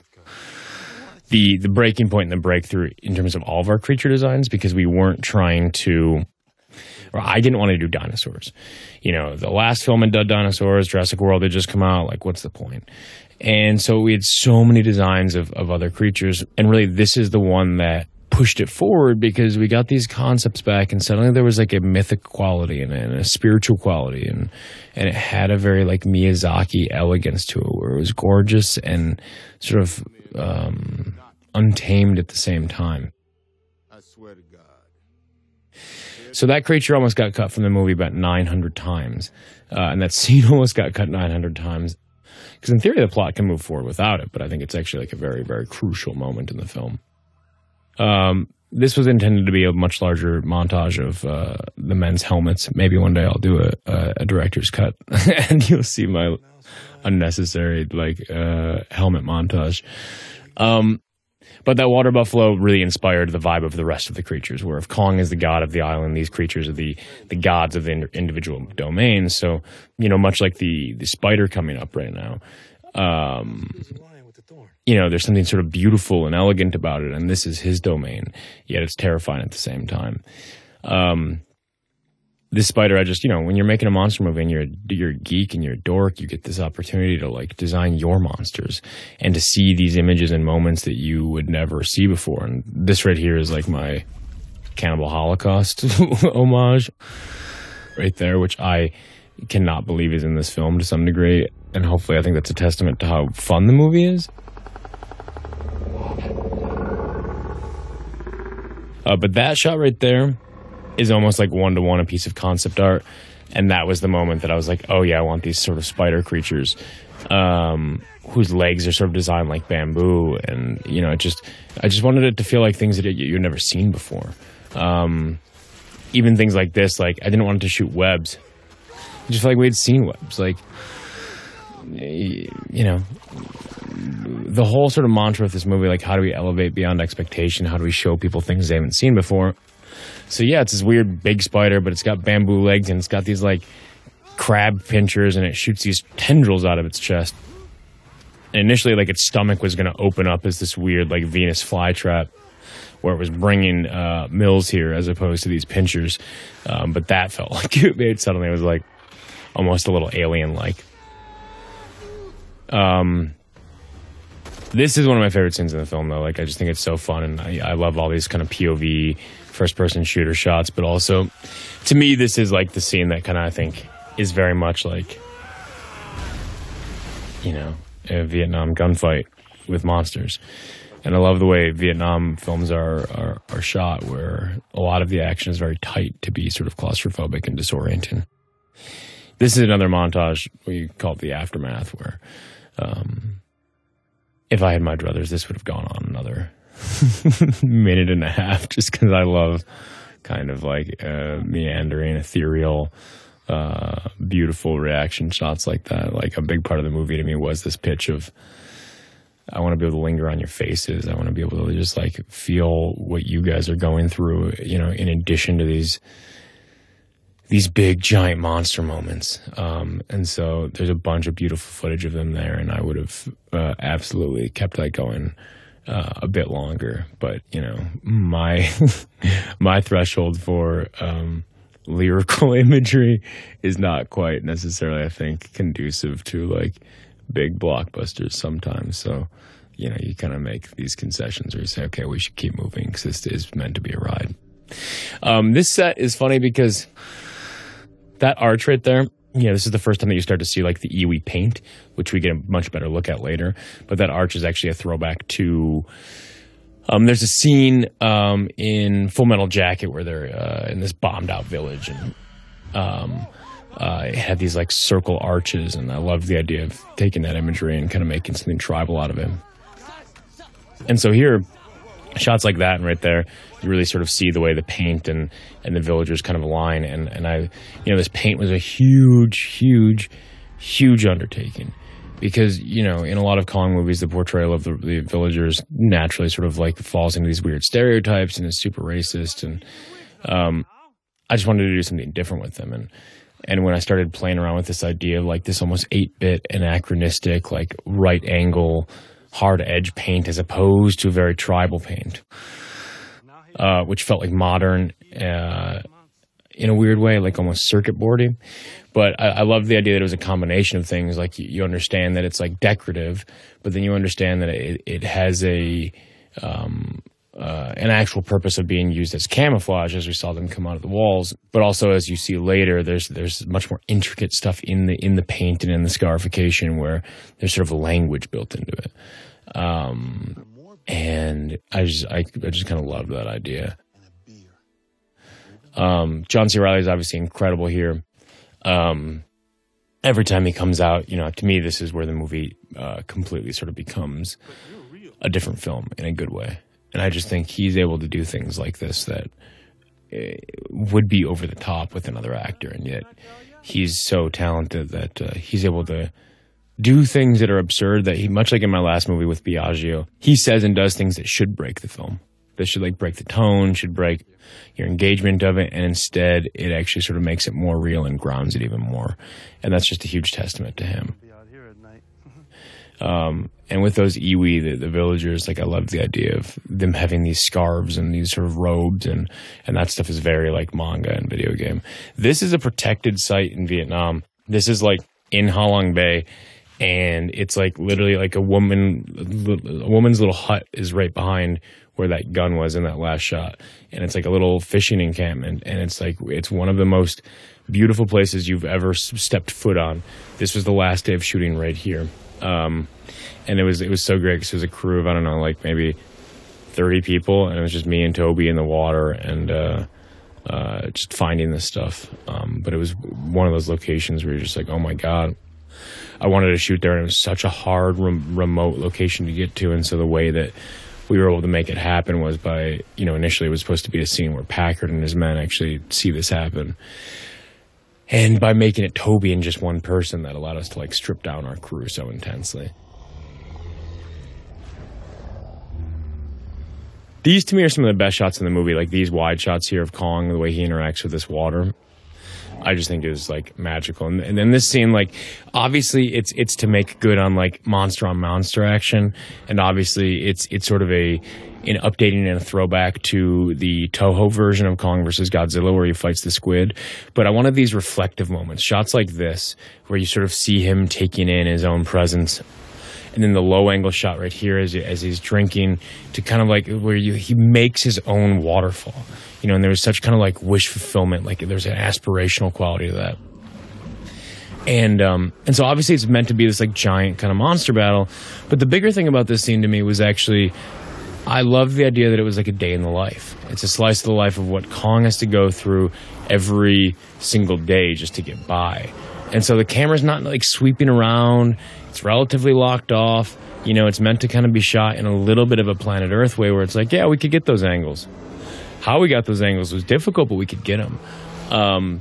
the the breaking point and the breakthrough in terms of all of our creature designs because we weren't trying to or I didn't want to do dinosaurs. You know, the last film had done dinosaurs, Jurassic World had just come out, like what's the point? And so we had so many designs of, of other creatures, and really this is the one that pushed it forward because we got these concepts back and suddenly there was like a mythic quality in it and a spiritual quality and and it had a very like Miyazaki elegance to it where it was gorgeous and sort of um, untamed at the same time. I swear to God. So that creature almost got cut from the movie about 900 times, uh, and that scene almost got cut 900 times. Because in theory, the plot can move forward without it, but I think it's actually like a very, very crucial moment in the film. Um, this was intended to be a much larger montage of uh, the men's helmets. Maybe one day I'll do a, a, a director's cut, and you'll see my unnecessary like uh, helmet montage. Um, but that water buffalo really inspired the vibe of the rest of the creatures. Where if Kong is the god of the island, these creatures are the the gods of the in- individual domains. So you know, much like the the spider coming up right now. Um, you know, there's something sort of beautiful and elegant about it, and this is his domain. Yet it's terrifying at the same time. Um, this spider, I just, you know, when you're making a monster movie and you're you're a geek and you're a dork, you get this opportunity to like design your monsters and to see these images and moments that you would never see before. And this right here is like my Cannibal Holocaust homage, right there, which I cannot believe is in this film to some degree. And hopefully, I think that's a testament to how fun the movie is. Uh, but that shot right there is almost like one to one a piece of concept art. And that was the moment that I was like, oh, yeah, I want these sort of spider creatures um, whose legs are sort of designed like bamboo. And, you know, it just, I just wanted it to feel like things that you, you've never seen before. Um, even things like this, like, I didn't want it to shoot webs. I just like we had seen webs. Like, you know, the whole sort of mantra of this movie, like how do we elevate beyond expectation? How do we show people things they haven't seen before? So yeah, it's this weird big spider, but it's got bamboo legs and it's got these like crab pinchers and it shoots these tendrils out of its chest. And initially, like its stomach was going to open up as this weird like Venus flytrap, where it was bringing uh, mills here as opposed to these pinchers. Um, but that felt like it made suddenly it was like almost a little alien like. Um, this is one of my favorite scenes in the film, though. Like, I just think it's so fun, and I, I love all these kind of POV first person shooter shots. But also, to me, this is like the scene that kind of I think is very much like, you know, a Vietnam gunfight with monsters. And I love the way Vietnam films are, are, are shot, where a lot of the action is very tight to be sort of claustrophobic and disorienting. This is another montage we call it the aftermath, where um, if I had my druthers, this would have gone on another minute and a half just because I love kind of like uh, meandering, ethereal uh, beautiful reaction shots like that. Like a big part of the movie to me was this pitch of I want to be able to linger on your faces. I want to be able to just like feel what you guys are going through, you know, in addition to these these big giant monster moments. Um, and so there's a bunch of beautiful footage of them there, and I would have uh, absolutely kept that going uh, a bit longer. But you know, my my threshold for um, lyrical imagery is not quite necessarily, I think, conducive to like big blockbusters sometimes. So, you know, you kind of make these concessions where you say, okay, we should keep moving because this is meant to be a ride. Um, this set is funny because that arch right there, you know, this is the first time that you start to see like the Iwi paint, which we get a much better look at later. But that arch is actually a throwback to. Um, there's a scene um, in Full Metal Jacket where they're uh, in this bombed out village and um, uh, it had these like circle arches, and I loved the idea of taking that imagery and kind of making something tribal out of it. And so here, shots like that and right there, you really sort of see the way the paint and, and the villagers kind of align. And, and I, you know, this paint was a huge, huge, huge undertaking because, you know, in a lot of Kong movies, the portrayal of the, the villagers naturally sort of like falls into these weird stereotypes and is super racist. And um, I just wanted to do something different with them. And, and when I started playing around with this idea of like this almost 8 bit anachronistic, like right angle, hard edge paint as opposed to a very tribal paint, uh, which felt like modern uh, in a weird way, like almost circuit boardy. But I, I love the idea that it was a combination of things. Like you, you, understand that it's like decorative, but then you understand that it, it has a um, uh, an actual purpose of being used as camouflage, as we saw them come out of the walls. But also, as you see later, there's there's much more intricate stuff in the in the paint and in the scarification, where there's sort of a language built into it. Um, and I just I, I just kind of love that idea. Um, John C. Reilly is obviously incredible here. Um, every time he comes out, you know, to me, this is where the movie uh, completely sort of becomes a different film in a good way. And I just think he's able to do things like this that uh, would be over the top with another actor, and yet he's so talented that uh, he's able to do things that are absurd. That he, much like in my last movie with Biaggio, he says and does things that should break the film. That should like break the tone, should break your engagement of it, and instead it actually sort of makes it more real and grounds it even more. And that's just a huge testament to him. Um, and with those iwi, the, the, villagers, like I love the idea of them having these scarves and these sort of robes, and and that stuff is very like manga and video game. This is a protected site in Vietnam. This is like in Halong Bay, and it's like literally like a woman, a woman's little hut is right behind where that gun was in that last shot, and it's like a little fishing encampment, and it's like it's one of the most beautiful places you've ever stepped foot on. This was the last day of shooting right here. Um, and it was it was so great because it was a crew of I don't know like maybe thirty people, and it was just me and Toby in the water and uh, uh, just finding this stuff. Um, but it was one of those locations where you're just like, oh my god, I wanted to shoot there, and it was such a hard rem- remote location to get to, and so the way that we were able to make it happen was by you know initially it was supposed to be a scene where Packard and his men actually see this happen and by making it Toby and just one person, that allowed us to like strip down our crew so intensely. These to me are some of the best shots in the movie, like these wide shots here of Kong, the way he interacts with this water. I just think is like magical. And, and then this scene, like obviously it's it's to make good on like monster on monster action, and obviously it's it's sort of a in updating and a throwback to the Toho version of Kong versus Godzilla where he fights the squid. But I wanted these reflective moments, shots like this, where you sort of see him taking in his own presence. And then the low angle shot right here as, as he's drinking to kind of like where you, he makes his own waterfall, you know, and there's such kind of like wish fulfillment, like there's an aspirational quality to that and um, and so obviously it's meant to be this like giant kind of monster battle. But the bigger thing about this scene to me was actually I love the idea that it was like a day in the life. It's a slice of the life of what Kong has to go through every single day just to get by. And so the camera's not like sweeping around, it's relatively locked off. You know, it's meant to kind of be shot in a little bit of a planet Earth way where it's like, yeah, we could get those angles. How we got those angles was difficult, but we could get them. Um,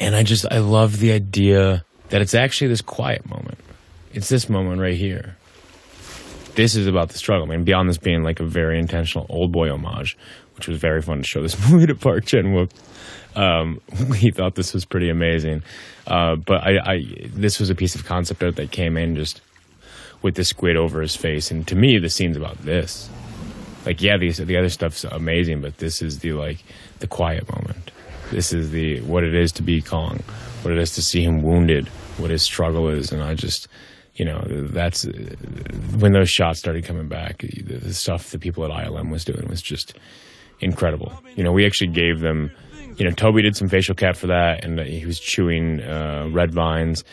And I just I love the idea that it's actually this quiet moment. It's this moment right here. This is about the struggle. I mean, beyond this being like a very intentional Oldboy homage, which was very fun to show this movie to Park Chan Wook. Um, he thought this was pretty amazing. Uh, but I, I, this was a piece of concept art that came in just with the squid over his face. And to me, the scene's about this. Like, yeah, these the other stuff's amazing, but this is the like the quiet moment. This is the what it is to be Kong, what it is to see him wounded, what his struggle is, and I just, you know, that's when those shots started coming back. The, the stuff the people at ILM was doing was just incredible. You know, we actually gave them you know, Toby did some facial cap for that, and he was chewing uh, red vines.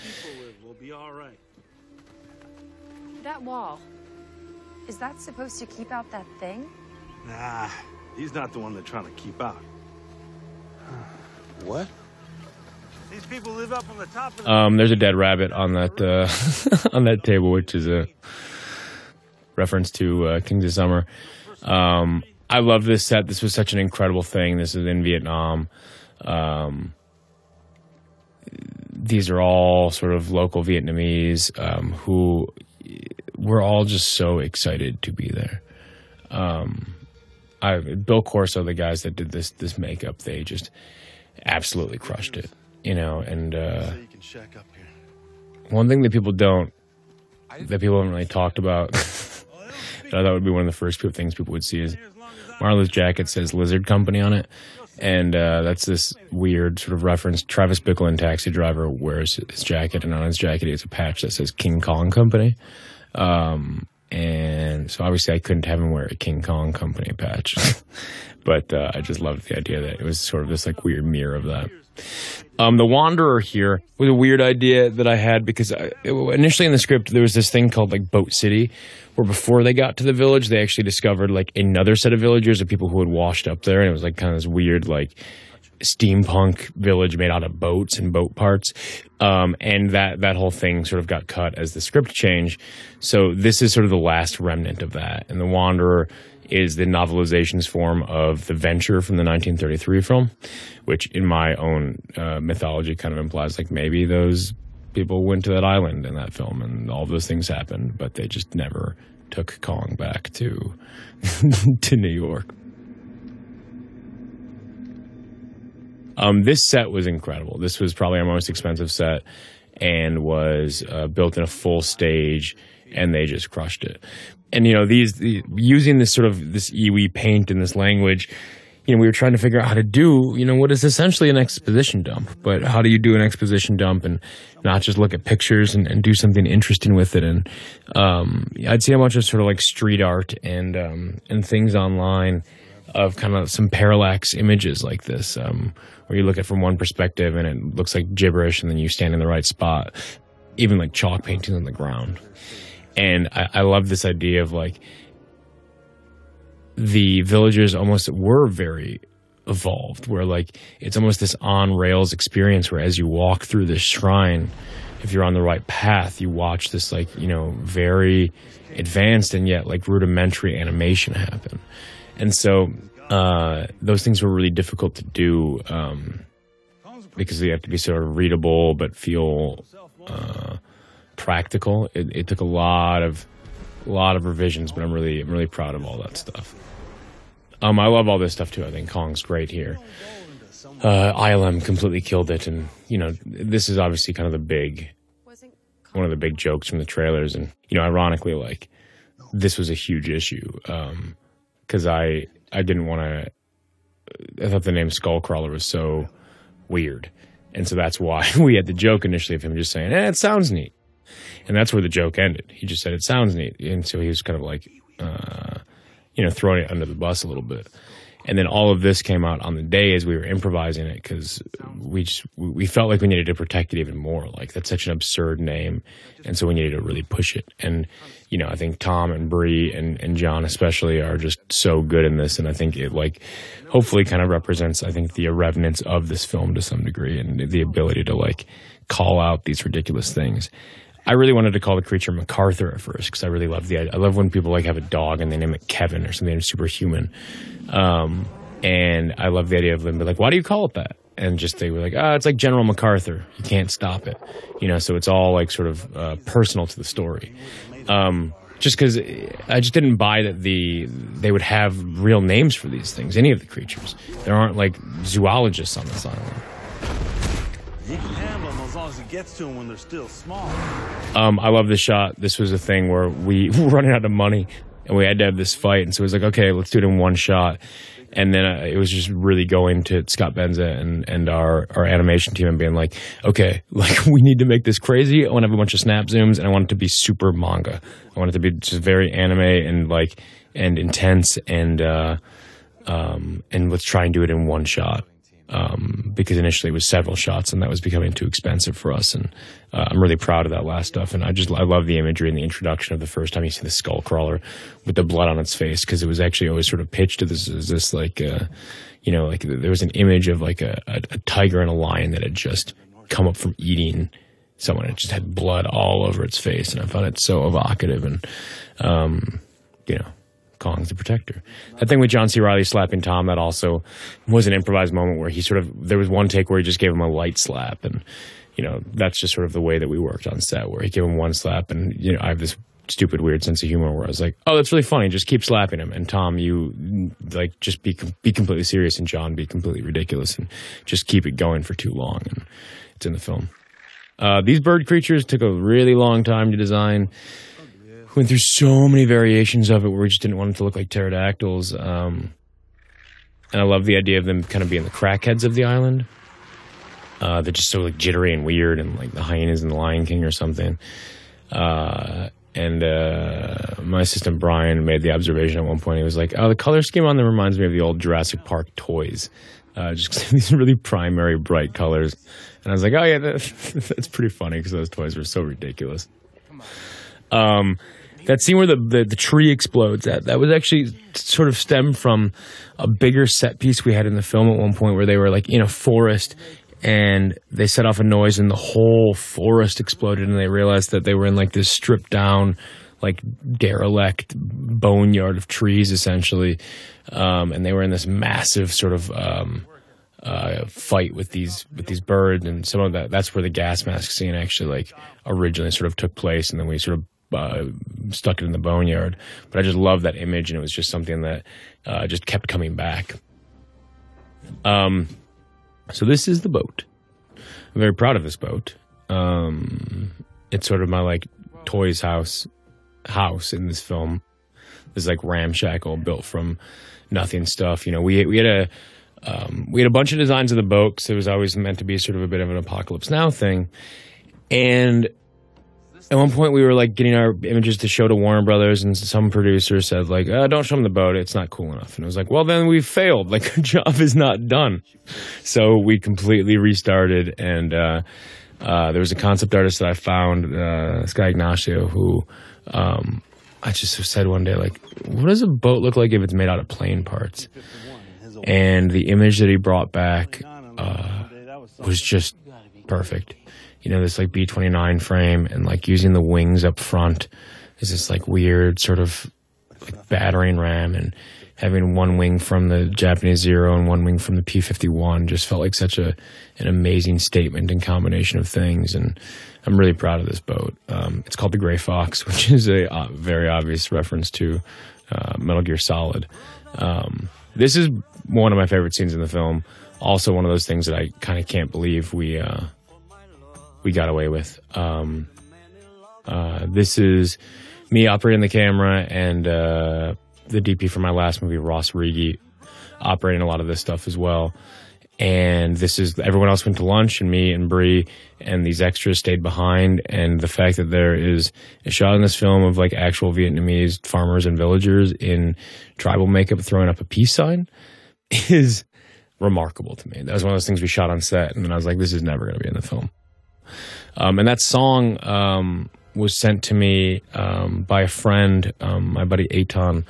That wall, is that supposed to keep out that thing? Nah, he's not the one they're trying to keep out. What? These people live up on the top of the Um, there's a dead rabbit on that uh, on that table, which is a reference to uh, Kings of Summer. Um, I love this set. This was such an incredible thing. This is in Vietnam. Um, these are all sort of local Vietnamese um, who were all just so excited to be there. Um, I, Bill Corso, the guys that did this this makeup, they just absolutely crushed it. You know, and uh, one thing that people don't, that people haven't really talked about, that I thought would be one of the first things people would see is Marlowe's jacket says Lizard Company on it. And uh, that's this weird sort of reference. Travis Bickle in Taxi Driver wears his jacket, and on his jacket he has a patch that says King Kong Company. Um, and so obviously I couldn't have him wear a King Kong Company patch. but uh, I just loved the idea that it was sort of this like weird mirror of that. Um, the Wanderer here was a weird idea that I had because I, initially in the script there was this thing called like Boat City, where before they got to the village they actually discovered like another set of villagers of people who had washed up there, and it was like kind of this weird like steampunk village made out of boats and boat parts. Um, and that, that whole thing sort of got cut as the script changed. So this is sort of the last remnant of that. And The Wanderer is the novelizations form of The Venture from the 1933 film, which in my own uh, mythology kind of implies like maybe those people went to that island in that film and all those things happened, but they just never took Kong back to to New York. Um, this set was incredible. This was probably our most expensive set and was uh, built in a full stage, and they just crushed it. And you know, these the, using this sort of this iwi paint and this language, you know, we were trying to figure out how to do, you know, what is essentially an exposition dump. But how do you do an exposition dump and not just look at pictures and, and do something interesting with it? And um, I'd see a bunch of sort of like street art and um, and things online of kind of some parallax images like this, um, where you look at from one perspective and it looks like gibberish, and then you stand in the right spot. Even like chalk paintings on the ground. And I, I love this idea of like the villagers almost were very evolved, where like it's almost this on rails experience where as you walk through this shrine, if you're on the right path, you watch this like, you know, very advanced and yet like rudimentary animation happen. And so uh, those things were really difficult to do um, because they have to be sort of readable but feel uh, practical. It, it, took a lot of a lot of revisions, but I'm really I'm really proud of all that stuff. Um, I love all this stuff too. I think Kong's great here. Uh, ILM completely killed it, and you know this is obviously kind of the big one of the big jokes from the trailers, and you know ironically like this was a huge issue. Um, because I I didn't want to. I thought the name Skullcrawler was so weird, and so that's why we had the joke initially of him just saying, "Eh, it sounds neat," and that's where the joke ended. He just said it sounds neat, and so he was kind of like, uh, you know, throwing it under the bus a little bit. And then all of this came out on the day as we were improvising it because we just we felt like we needed to protect it even more. Like that's such an absurd name, and so we needed to really push it. And you know, I think Tom and Brie and, and John especially are just so good in this, and I think it like hopefully kind of represents I think the irreverence of this film to some degree and the ability to like call out these ridiculous things. I really wanted to call the creature MacArthur at first because I really love the idea. I love when people like have a dog and they name it Kevin or something superhuman. Um, and I love the idea of them be like, why do you call it that? and just they were like, ah, it's like General MacArthur. You can't stop it, you know. So it's all like sort of uh, personal to the story. Um, just because I just didn't buy that the they would have real names for these things, any of the creatures. There aren't like zoologists on this island. Long as he gets to them when they're still small. Um, I love this shot. This was a thing where we were running out of money and we had to have this fight, and so it was like, okay, let's do it in one shot. And then uh, it was just really going to Scott Benza and, and our, our animation team and being like, okay, like we need to make this crazy. I want to have a bunch of snap zooms and I want it to be super manga. I want it to be just very anime and like, and intense and, uh, um, and let's try and do it in one shot. Um, because initially it was several shots and that was becoming too expensive for us. And uh, I'm really proud of that last stuff. And I just, I love the imagery and the introduction of the first time you see the skull crawler with the blood on its face because it was actually always sort of pitched to this, as this like, uh, you know, like there was an image of like a, a, a tiger and a lion that had just come up from eating someone. It just had blood all over its face. And I found it so evocative and, um, you know, Kong's the protector. That thing with John C. Reilly slapping Tom, that also was an improvised moment where he sort of, there was one take where he just gave him a light slap. And, you know, that's just sort of the way that we worked on set, where he gave him one slap. And, you know, I have this stupid, weird sense of humor where I was like, oh, that's really funny. Just keep slapping him. And Tom, you, like, just be, be completely serious. And John, be completely ridiculous. And just keep it going for too long. And it's in the film. Uh, these bird creatures took a really long time to design went through so many variations of it where we just didn't want it to look like pterodactyls. Um, and I love the idea of them kind of being the crackheads of the island. Uh, they're just so like jittery and weird, and like the hyenas in the Lion King or something. Uh, and uh, my assistant Brian made the observation at one point. He was like, "Oh, the color scheme on them reminds me of the old Jurassic Park toys, uh, just these really primary bright colors." And I was like, "Oh yeah, that, that's pretty funny because those toys were so ridiculous." Um, that scene where the, the, the, tree explodes that that was actually sort of stemmed from a bigger set piece we had in the film at one point where they were like in a forest and they set off a noise and the whole forest exploded and they realized that they were in like this stripped down like derelict boneyard of trees essentially um, and they were in this massive sort of um, uh, fight with these with these birds and some of that that's where the gas mask scene actually like originally sort of took place and then we sort of uh, stuck it in the boneyard. But I just love that image, and it was just something that uh, just kept coming back. Um, so this is the boat. I'm very proud of this boat. Um, it's sort of my like toys house house in this film. This like ramshackle built from nothing stuff. You know, we we had a um, we had a bunch of designs of the boat because it was always meant to be sort of a bit of an apocalypse now thing, and at one point we were like getting our images to show to Warner Brothers, and some producer said like, oh, "Don't show them the boat; it's not cool enough." And it was like, "Well, then we failed. Like our job is not done." So we completely restarted, and uh, uh, there was a concept artist that I found, uh, this guy Ignacio, who um, I just said one day like, "What does a boat look like if it's made out of plane parts?" And the image that he brought back uh, was just perfect you know, this like B 29 frame and like using the wings up front is this like weird sort of like battering ram and having one wing from the Japanese Zero and one wing from the P 51 just felt like such a an amazing statement and combination of things. And I'm really proud of this boat. Um, it's called the Gray Fox, which is a uh, very obvious reference to uh, Metal Gear Solid. Um, this is one of my favorite scenes in the film. Also, one of those things that I kind of can't believe we uh, we got away with. Um, uh, this is me operating the camera and uh, the DP for my last movie, Ross Riege, operating a lot of this stuff as well. And this is everyone else went to lunch, and me and Brie and these extras stayed behind. And the fact that there is a shot in this film of like actual Vietnamese farmers and villagers in tribal makeup throwing up a peace sign is remarkable to me. That was one of those things we shot on set, and then I was like, this is never going to be in the film. Um, and that song um, was sent to me um, by a friend, um, my buddy Aton,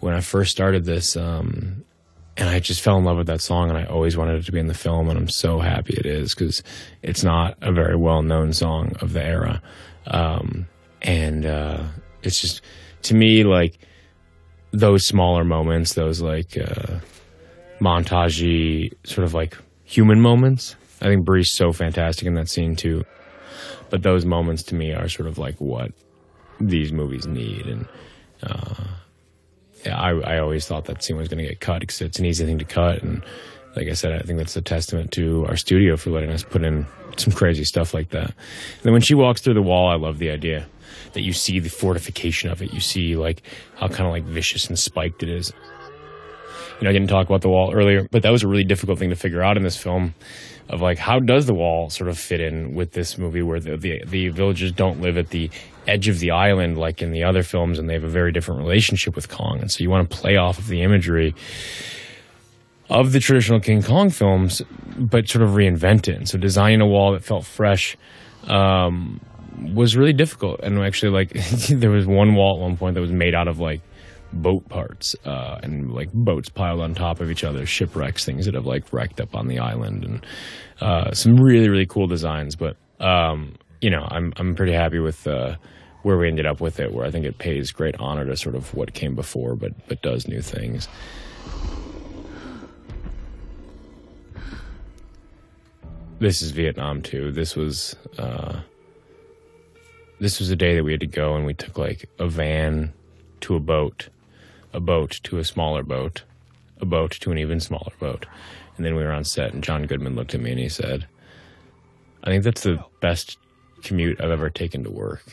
when I first started this. Um, and I just fell in love with that song, and I always wanted it to be in the film, and I'm so happy it is because it's not a very well known song of the era. Um, and uh, it's just, to me, like those smaller moments, those like uh, montagey, sort of like human moments. I think Brie's so fantastic in that scene too. But those moments to me are sort of like what these movies need. And uh, yeah, I, I always thought that scene was going to get cut because it's an easy thing to cut. And like I said, I think that's a testament to our studio for letting us put in some crazy stuff like that. And then when she walks through the wall, I love the idea that you see the fortification of it. You see like how kind of like vicious and spiked it is. You know, I didn't talk about the wall earlier, but that was a really difficult thing to figure out in this film of like how does the wall sort of fit in with this movie where the, the the villagers don't live at the edge of the island like in the other films and they have a very different relationship with Kong. And so you want to play off of the imagery of the traditional King Kong films but sort of reinvent it. And so designing a wall that felt fresh um, was really difficult. And actually like there was one wall at one point that was made out of like boat parts uh, and like boats piled on top of each other, shipwrecks, things that have like wrecked up on the island, and uh, some really really cool designs. But um, you know, I'm I'm pretty happy with uh, where we ended up with it. Where I think it pays great honor to sort of what came before, but but does new things. This is Vietnam too. This was uh, this was a day that we had to go, and we took like a van to a boat a boat to a smaller boat, a boat to an even smaller boat. And then we were on set, and John Goodman looked at me and he said, I think that's the best commute I've ever taken to work.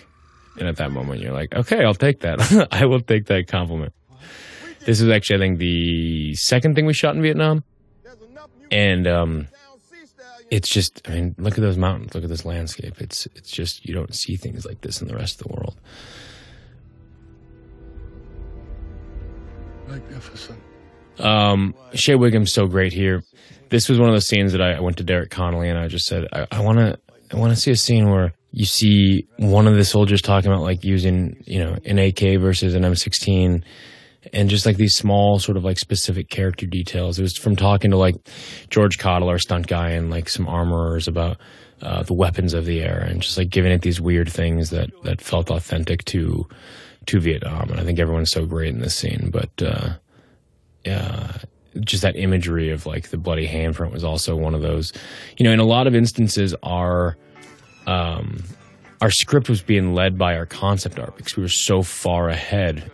And at that moment, you're like, okay, I'll take that. I will take that compliment. This is actually, I think, the second thing we shot in Vietnam. And um, it's just, I mean, look at those mountains. Look at this landscape. It's, it's just, you don't see things like this in the rest of the world. Magnificent. Um, Shea Whigham's so great here. This was one of those scenes that I, I went to Derek Connolly and I just said, I want to, I want to see a scene where you see one of the soldiers talking about like using, you know, an AK versus an M16 and just like these small sort of like specific character details. It was from talking to like George Cottle, our stunt guy, and like some armorers about uh, the weapons of the era and just like giving it these weird things that, that felt authentic to, to Vietnam, and I think everyone's so great in this scene. But uh, yeah, just that imagery of like the bloody handprint was also one of those. You know, in a lot of instances, our um, our script was being led by our concept art because we were so far ahead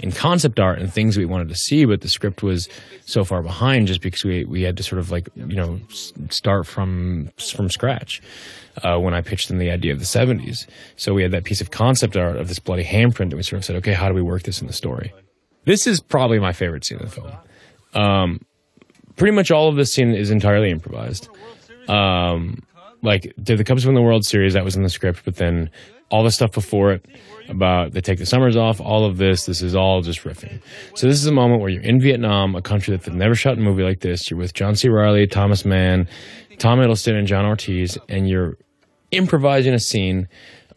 in concept art and things we wanted to see, but the script was so far behind just because we we had to sort of like you know start from from scratch uh, when I pitched them the idea of the 70s. So we had that piece of concept art of this bloody handprint that we sort of said, okay, how do we work this in the story? This is probably my favorite scene in the film. Um, pretty much all of this scene is entirely improvised. Um, like, did the Cubs win the World Series? That was in the script, but then all the stuff before it about they take the summers off, all of this, this is all just riffing. So this is a moment where you're in Vietnam, a country that they've never shot a movie like this. You're with John C. Reilly, Thomas Mann, Tom Hiddleston, and John Ortiz, and you're improvising a scene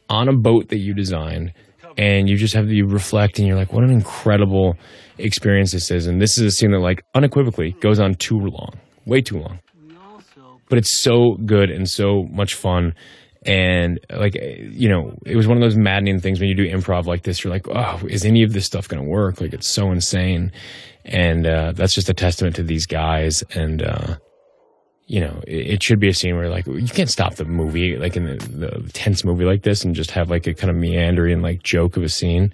on a boat that you designed and you just have to reflect and you're like what an incredible experience this is and this is a scene that like unequivocally goes on too long way too long but it's so good and so much fun and like you know it was one of those maddening things when you do improv like this you're like oh is any of this stuff going to work like it's so insane and uh, that's just a testament to these guys and uh, you know, it, should be a scene where like you can't stop the movie like in the, the tense movie like this and just have like a kind of meandering like joke of a scene.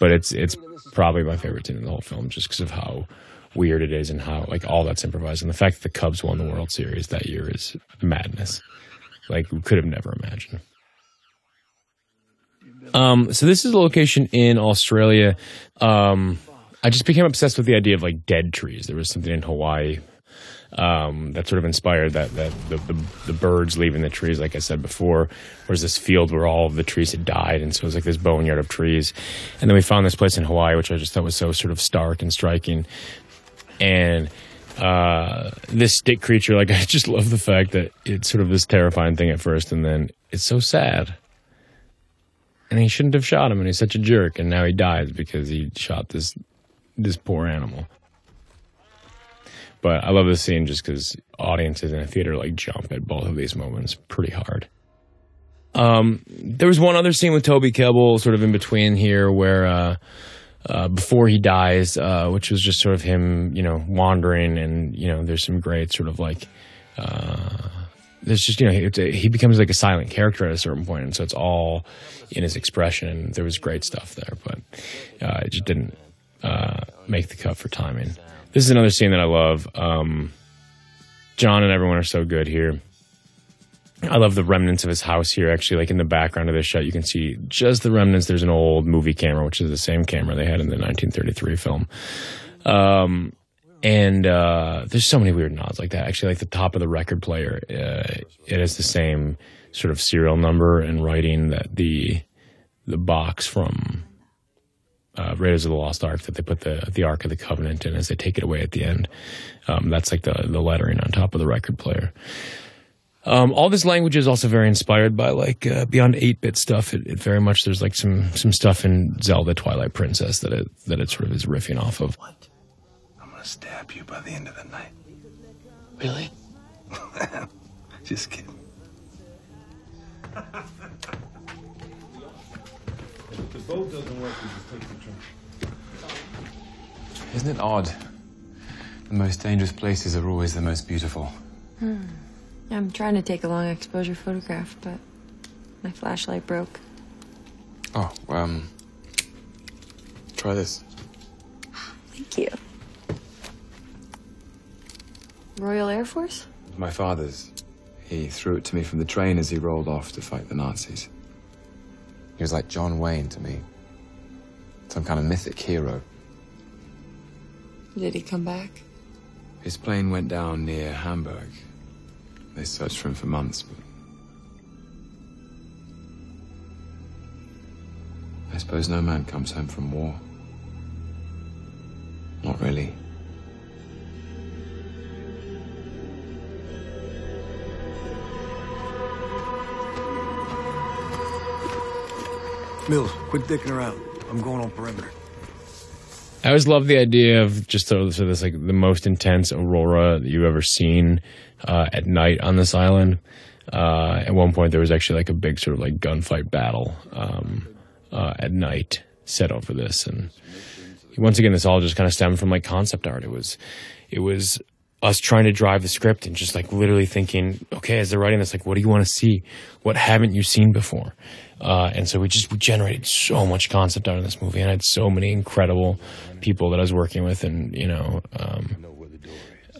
But it's it's probably my favorite scene in the whole film just because of how weird it is and how like all that's improvised and the fact that the Cubs won the World Series that year is madness. Like we could have never imagined. Um, so this is a location in Australia. Um, I just became obsessed with the idea of like dead trees. There was something in Hawaii um, that sort of inspired that that the, the, the birds leaving the trees, like I said before. Whereas this field where all of the trees had died, and so it was like this boneyard of trees. And then we found this place in Hawaii, which I just thought was so sort of stark and striking. And uh, this stick creature, like I just love the fact that it's sort of this terrifying thing at first, and then it's so sad. And he shouldn't have shot him, and he's such a jerk, and now he dies because he shot this this poor animal. But I love this scene just because audiences in a theater like jump at both of these moments pretty hard. Um, there was one other scene with Toby Kebbell sort of in between here where uh, uh, before he dies, uh, which was just sort of him, you know, wandering and, you know, there's some great sort of like uh, there's just you know a, he becomes like a silent character at a certain point, and so it's all in his expression. And there was great stuff there, but uh, it just didn't uh, make the cut for timing. This is another scene that I love. Um, John and everyone are so good here. I love the remnants of his house here. Actually, like in the background of this shot, you can see just the remnants. There's an old movie camera, which is the same camera they had in the 1933 film. Um, and uh, there's so many weird nods like that. Actually, like the top of the record player, uh, it has the same sort of serial number and writing that the the box from uh, Raiders of the Lost Ark that they put the the Ark of the Covenant in as they take it away at the end. Um, that's like the the lettering on top of the record player. Um, all this language is also very inspired by like uh, beyond eight bit stuff. It, it, very much there's like some some stuff in Zelda Twilight Princess that it that it sort of is riffing off of. What? I'm gonna stab you by the end of the night. Really? Just kidding. If the boat doesn't work, we just take the train. Isn't it odd? The most dangerous places are always the most beautiful. Hmm. I'm trying to take a long exposure photograph, but my flashlight broke. Oh, um. Try this. Thank you. Royal Air Force? My father's. He threw it to me from the train as he rolled off to fight the Nazis. He was like John Wayne to me. Some kind of mythic hero. Did he come back? His plane went down near Hamburg. They searched for him for months, but. I suppose no man comes home from war. Not really. Mills, quit dicking around. I'm going on perimeter. I always love the idea of just sort of this like the most intense aurora that you've ever seen uh, at night on this island. Uh, at one point, there was actually like a big sort of like gunfight battle um, uh, at night set over this, and once again, this all just kind of stemmed from like concept art. It was, it was us trying to drive the script and just like literally thinking, okay, as they're writing this, like, what do you want to see? What haven't you seen before? Uh, and so we just we generated so much concept out of this movie, and I had so many incredible people that I was working with, and you know, um,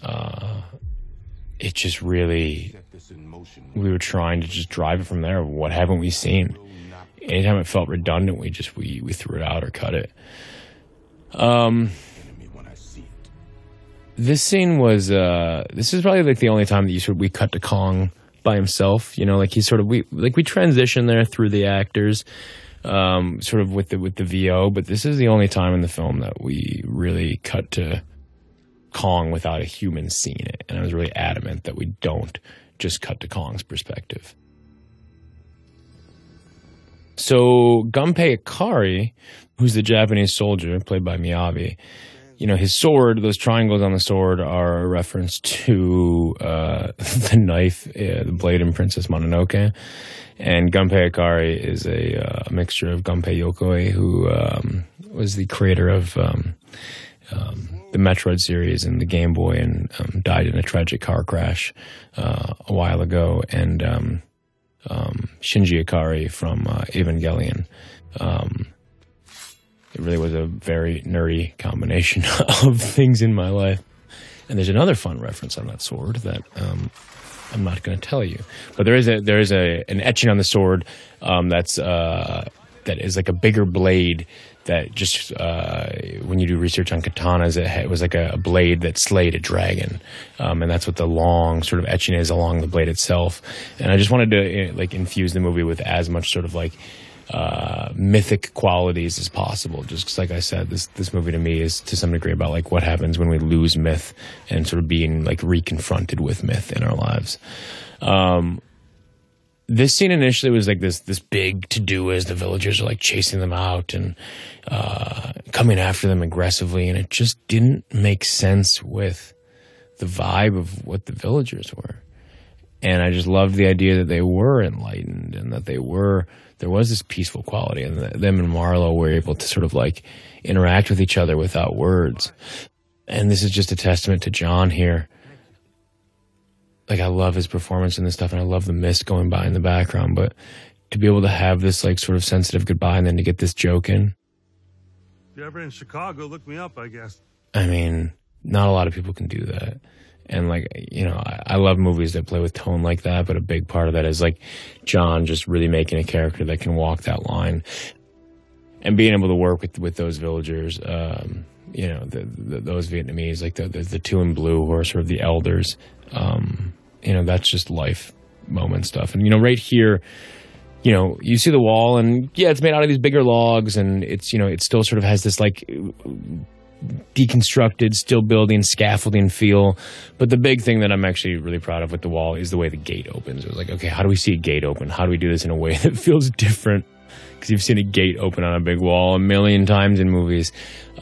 uh, it just really we were trying to just drive it from there. What haven't we seen? Anytime it felt redundant, we just we we threw it out or cut it. Um, this scene was uh, this is probably like the only time that you sort of we cut to Kong by himself. You know, like he sort of we like we transition there through the actors, um, sort of with the with the VO. But this is the only time in the film that we really cut to Kong without a human seeing it, and I was really adamant that we don't just cut to Kong's perspective. So Gunpei Ikari, who's the Japanese soldier played by Miyavi, you know, his sword, those triangles on the sword are a reference to uh, the knife, uh, the blade in Princess Mononoke. And Gunpei Ikari is a uh, mixture of Gunpei Yokoi, who um, was the creator of um, um, the Metroid series and the Game Boy and um, died in a tragic car crash uh, a while ago, and um, um, Shinji Ikari from uh, Evangelion. Um, it really was a very nerdy combination of things in my life. And there's another fun reference on that sword that um, I'm not going to tell you, but there is a there is a an etching on the sword um, that's uh, that is like a bigger blade that just uh, when you do research on katanas, it, it was like a, a, blade that slayed a dragon, um, and that's what the long sort of etching is along the blade itself. And I just wanted to like infuse the movie with as much sort of like uh, mythic qualities as possible. Just cause like I said, this this movie to me is to some degree about like what happens when we lose myth and sort of being like reconfronted with myth in our lives. Um, this scene initially was like this this big to do as the villagers are like chasing them out and uh, coming after them aggressively, and it just didn't make sense with the vibe of what the villagers were. And I just loved the idea that they were enlightened and that they were there was this peaceful quality, and them and Marlowe were able to sort of like interact with each other without words. And this is just a testament to John here. like I love his performance and this stuff, and I love the mist going by in the background. But to be able to have this like sort of sensitive goodbye and then to get this joke in, If you're ever in Chicago, look me up, I guess. I mean, not a lot of people can do that. And like, you know, I, I love movies that play with tone like that, but a big part of that is like John just really making a character that can walk that line and being able to work with, with those villagers, um, you know, the, the, those Vietnamese, like the, the, the two in blue who are sort of the elders, um, you know, that's just life moment stuff. And, you know, right here, you know, you see the wall and yeah, it's made out of these bigger logs and it's, you know, it still sort of has this like deconstructed, still building, scaffolding feel. But the big thing that I'm actually really proud of with the wall is the way the gate opens. It was like, okay, how do we see a gate open? How do we do this in a way that feels different? Because you've seen a gate open on a big wall a million times in movies.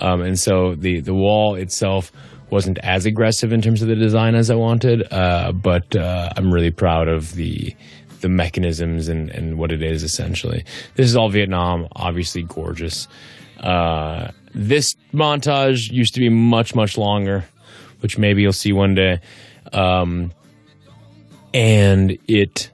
Um, and so the, the wall itself wasn't as aggressive in terms of the design as I wanted. Uh, but uh, I'm really proud of the the mechanisms and, and what it is essentially. This is all Vietnam, obviously gorgeous. Uh, this montage used to be much, much longer, which maybe you'll see one day. Um, and it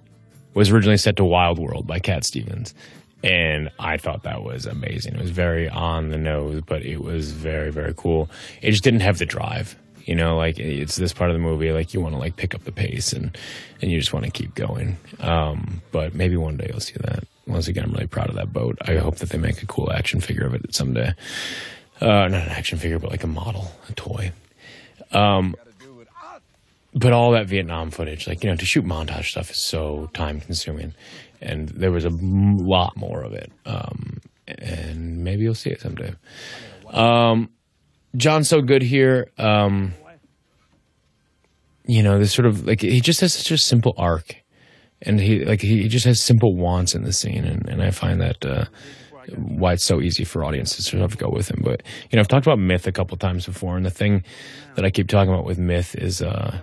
was originally set to Wild World by Cat Stevens. And I thought that was amazing. It was very on the nose, but it was very, very cool. It just didn't have the drive. You know, like it's this part of the movie, like you want to like pick up the pace and and you just want to keep going. Um, but maybe one day you'll see that. Once again, I'm really proud of that boat. I hope that they make a cool action figure of it someday. Uh, not an action figure, but like a model, a toy. Um, but all that Vietnam footage, like you know, to shoot montage stuff is so time consuming, and there was a lot more of it. Um, and maybe you'll see it someday. Um, John's so good here. Um, you know, this sort of like he just has such a simple arc, and he like he just has simple wants in the scene, and, and I find that uh, why it's so easy for audiences to sort of go with him. But you know, I've talked about myth a couple times before, and the thing that I keep talking about with myth is uh,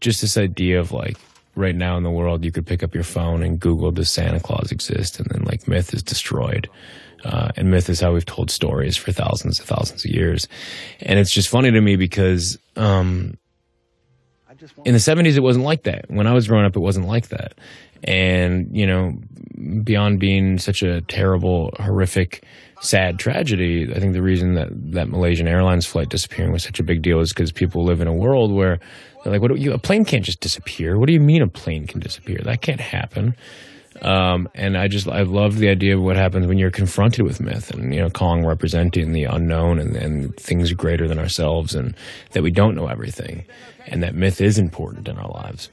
just this idea of like right now in the world, you could pick up your phone and Google does Santa Claus exist, and then like myth is destroyed. Uh, and myth is how we've told stories for thousands and thousands of years. And it's just funny to me because um, in the 70s, it wasn't like that. When I was growing up, it wasn't like that. And, you know, beyond being such a terrible, horrific, sad tragedy, I think the reason that that Malaysian Airlines flight disappearing was such a big deal is because people live in a world where they're like, what do you, a plane can't just disappear. What do you mean a plane can disappear? That can't happen. Um, and I just I love the idea of what happens when you're confronted with myth, and you know Kong representing the unknown and, and things greater than ourselves, and that we don't know everything, and that myth is important in our lives.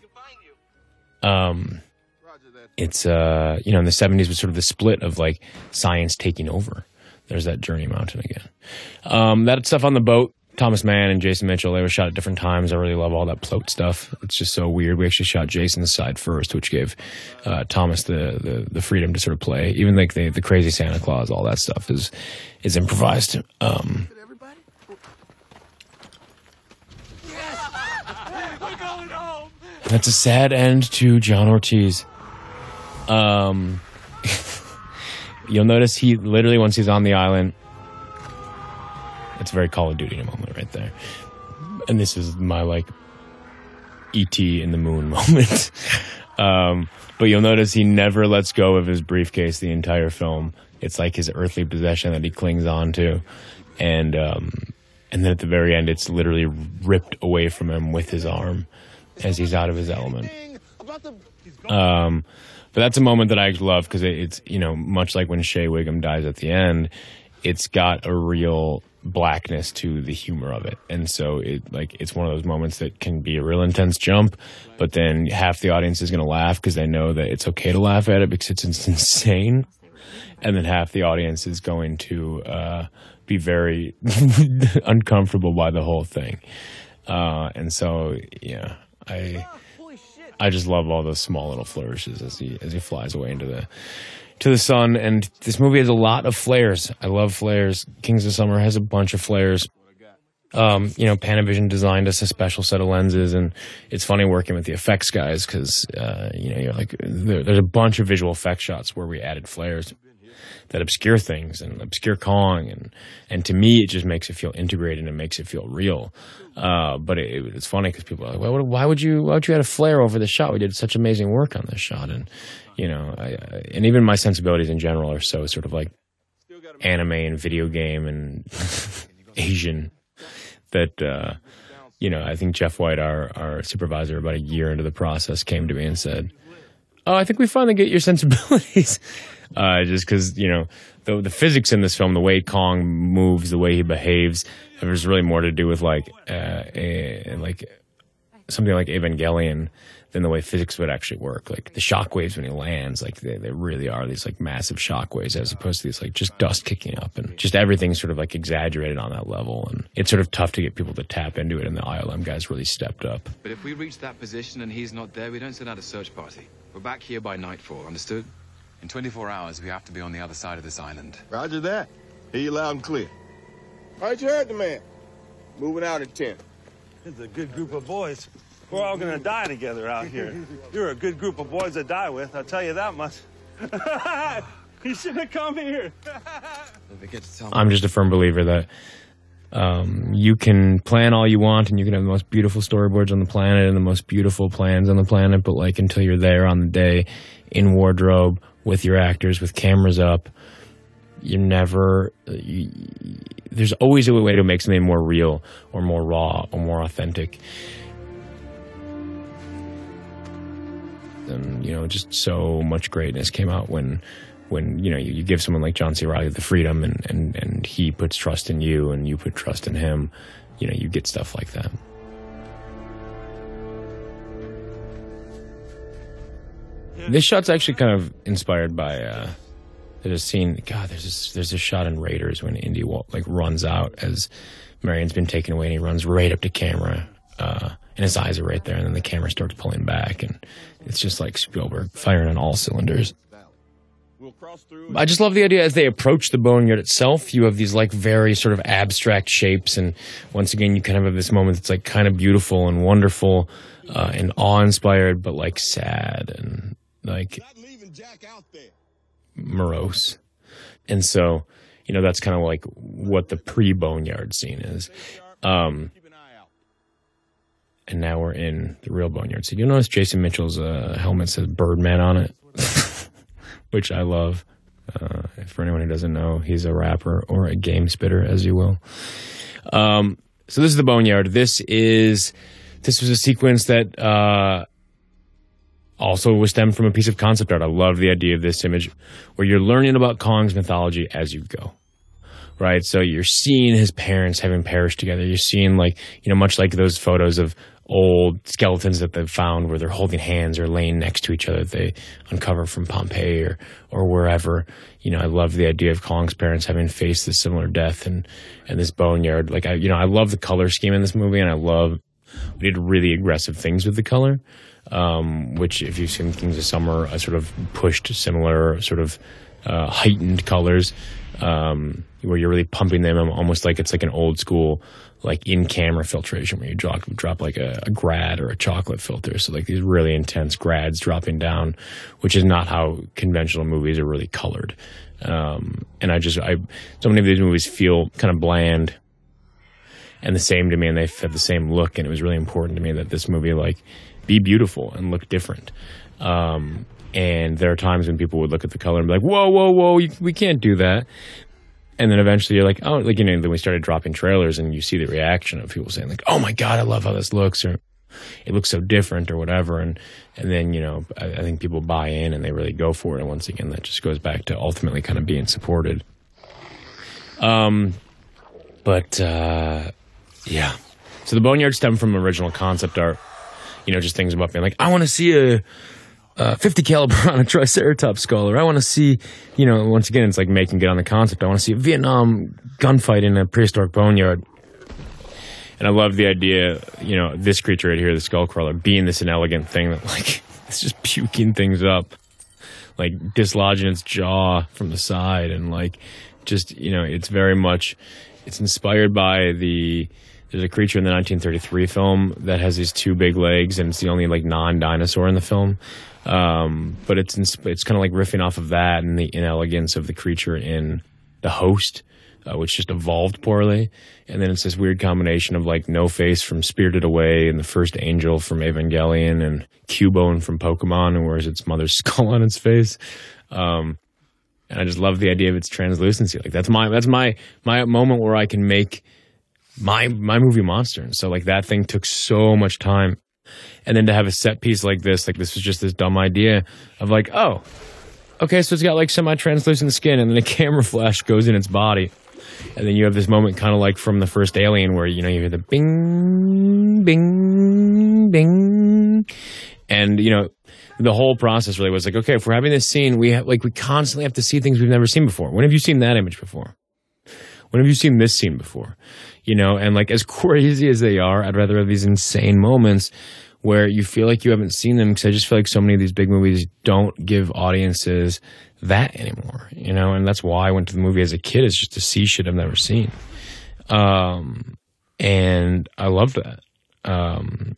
Um, it's uh you know in the 70s was sort of the split of like science taking over. There's that Journey Mountain again. Um, that stuff on the boat Thomas Mann and Jason Mitchell, they were shot at different times. I really love all that float stuff. It's just so weird. We actually shot Jason's side first, which gave uh, Thomas the, the, the freedom to sort of play. Even like the, the crazy Santa Claus, all that stuff is is improvised. Um, that's a sad end to John Ortiz. Um, you'll notice he literally once he's on the island it's very Call of Duty moment right there. And this is my like ET in the moon moment. um, but you'll notice he never lets go of his briefcase the entire film. It's like his earthly possession that he clings on to. And um, and then at the very end it's literally ripped away from him with his arm as he's out of his element. Um, but that's a moment that I love because it's you know much like when Shea Whigham dies at the end, it's got a real blackness to the humor of it. And so it like it's one of those moments that can be a real intense jump, but then half the audience is going to laugh because they know that it's okay to laugh at it because it's, it's insane. And then half the audience is going to uh, be very uncomfortable by the whole thing. Uh, and so yeah, I I just love all those small little flourishes as he as he flies away into the to the sun. And this movie has a lot of flares. I love flares. Kings of Summer has a bunch of flares. Um, you know, Panavision designed us a special set of lenses, and it's funny working with the effects guys because uh, you know you're like there, there's a bunch of visual effects shots where we added flares. That obscure things and obscure Kong, and and to me, it just makes it feel integrated and it makes it feel real. Uh, but it, it's funny because people are like, would, why would you why would you add a flare over the shot? We did such amazing work on this shot, and you know, I, I, and even my sensibilities in general are so sort of like anime and video game and Asian that uh, you know I think Jeff White, our our supervisor, about a year into the process, came to me and said, "Oh, I think we finally get your sensibilities." uh, just because you know the the physics in this film, the way Kong moves, the way he behaves, there's really more to do with like uh, a, like something like Evangelion than the way physics would actually work. Like the shock waves when he lands, like they, they really are these like massive shock waves as opposed to these like just dust kicking up and just everything's sort of like exaggerated on that level. And it's sort of tough to get people to tap into it. And the ILM guys really stepped up. But if we reach that position and he's not there, we don't send out a search party. We're back here by nightfall, understood? In 24 hours, we have to be on the other side of this island. Roger that. Hear you loud and clear. All right, you heard the man. Moving out in 10. It's a good group of boys. We're all gonna die together out here. You're a good group of boys to die with, I'll tell you that much. you should have come here. I'm just a firm believer that um, you can plan all you want and you can have the most beautiful storyboards on the planet and the most beautiful plans on the planet, but like until you're there on the day in wardrobe with your actors, with cameras up, you're never. You, there's always a way to make something more real or more raw or more authentic. And you know, just so much greatness came out when when you know you, you, give someone like John C. Reilly the freedom and, and and he puts trust in you and you put trust in him, you know, you get stuff like that. This shot's actually kind of inspired by uh, there's a scene. God, there's this, there's a shot in Raiders when Indy like runs out as Marion's been taken away and he runs right up to camera. Uh, and his eyes are right there, and then the camera starts pulling back, and it's just like Spielberg firing on all cylinders. I just love the idea as they approach the boneyard itself. You have these like very sort of abstract shapes, and once again, you kind of have this moment that's like kind of beautiful and wonderful uh, and awe-inspired, but like sad and like morose. And so, you know, that's kind of like what the pre-boneyard scene is. Um, and now we're in the real boneyard. So you'll notice Jason Mitchell's uh, helmet says Birdman on it, which I love. Uh, for anyone who doesn't know, he's a rapper or a game spitter, as you will. Um, so this is the boneyard. This is this was a sequence that uh, also was stemmed from a piece of concept art. I love the idea of this image where you're learning about Kong's mythology as you go right? So you're seeing his parents having perished together. You're seeing like, you know, much like those photos of old skeletons that they've found where they're holding hands or laying next to each other that they uncover from Pompeii or, or wherever. You know, I love the idea of Kong's parents having faced this similar death and, and this boneyard. Like, I, you know, I love the color scheme in this movie and I love, we did really aggressive things with the color. Um, which if you've seen Kings of Summer, I sort of pushed similar sort of, uh, heightened colors um, where you're really pumping them almost like it's like an old school like in camera filtration where you drop drop like a, a, grad or a chocolate filter. So like these really intense grads dropping down, which is not how conventional movies are really colored. Um, and I just I so many of these movies feel kind of bland and the same to me, and they have the same look. And it was really important to me that this movie like be beautiful and look different. Um, and there are times when people would look at the color and be like, whoa, whoa, whoa, we can't do that. And then eventually you're like, oh, like, you know, then we started dropping trailers and you see the reaction of people saying, like, oh my God, I love how this looks, or it looks so different, or whatever. And, and then, you know, I, I think people buy in and they really go for it. And once again, that just goes back to ultimately kind of being supported. Um, but, uh, yeah. So the Boneyard stemmed from original concept art, you know, just things about being like, I want to see a, uh, 50 caliber on a Triceratops skull, or I want to see, you know, once again, it's like making good on the concept. I want to see a Vietnam gunfight in a prehistoric boneyard. And I love the idea, you know, this creature right here, the skull crawler, being this inelegant thing that, like, it's just puking things up, like dislodging its jaw from the side, and like, just, you know, it's very much, it's inspired by the There's a creature in the 1933 film that has these two big legs, and it's the only like non-dinosaur in the film. Um, but it's it's kind of like riffing off of that and the inelegance of the creature in the host, uh, which just evolved poorly. And then it's this weird combination of like No Face from Spirited Away and the first Angel from Evangelion and Cubone from Pokemon, and wears its mother's skull on its face. Um, and I just love the idea of its translucency. Like that's my that's my my moment where I can make my my movie monster. And so like that thing took so much time. And then to have a set piece like this, like this was just this dumb idea of like, oh, okay, so it's got like semi translucent skin, and then a camera flash goes in its body. And then you have this moment kind of like from the first Alien where, you know, you hear the bing, bing, bing. And, you know, the whole process really was like, okay, if we're having this scene, we have, like, we constantly have to see things we've never seen before. When have you seen that image before? When have you seen this scene before? You know, and like as crazy as they are, I'd rather have these insane moments where you feel like you haven't seen them because I just feel like so many of these big movies don't give audiences that anymore, you know, and that's why I went to the movie as a kid is just to see shit I've never seen. Um, and I love that. Um,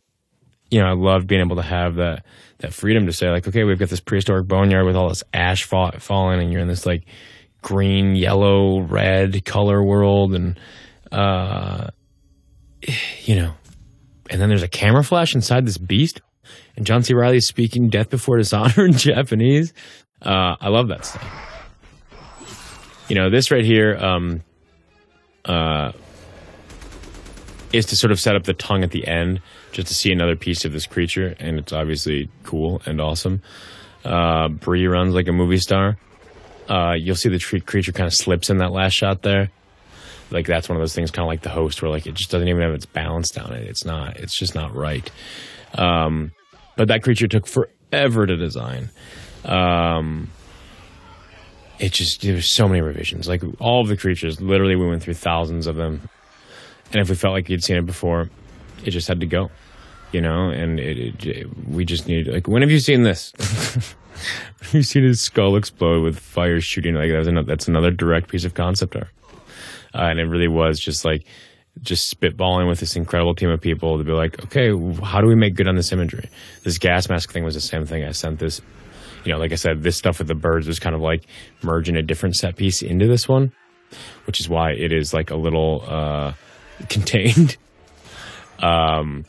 you know, I love being able to have that, that freedom to say like, okay, we've got this prehistoric boneyard with all this ash fall, falling and you're in this like green, yellow, red color world. And, uh, you know, and then there's a camera flash inside this beast, and John C. Reilly is speaking "Death Before Dishonor" in Japanese. Uh, I love that stuff. You know, this right here um, uh, is to sort of set up the tongue at the end, just to see another piece of this creature, and it's obviously cool and awesome. Uh, Brie runs like a movie star. Uh, you'll see the tree creature kind of slips in that last shot there like that's one of those things kind of like the host where like it just doesn't even have its balance down it. It's not it's just not right. Um, but that creature took forever to design. Um, it just there's so many revisions. Like all of the creatures literally we went through thousands of them. And if we felt like you'd seen it before it just had to go you know? And it, it, it we just needed like when have you seen this? You seen his skull explode with fire shooting? Like that's another, that's another direct piece of concept art uh, and it really was just like just spitballing with this incredible team of people to be like, okay, how do we make good on this imagery? This gas mask thing was the same thing. I sent this, you know, like I said, this stuff with the birds was kind of like merging a different set piece into this one, which is why it is like a little uh, contained. um,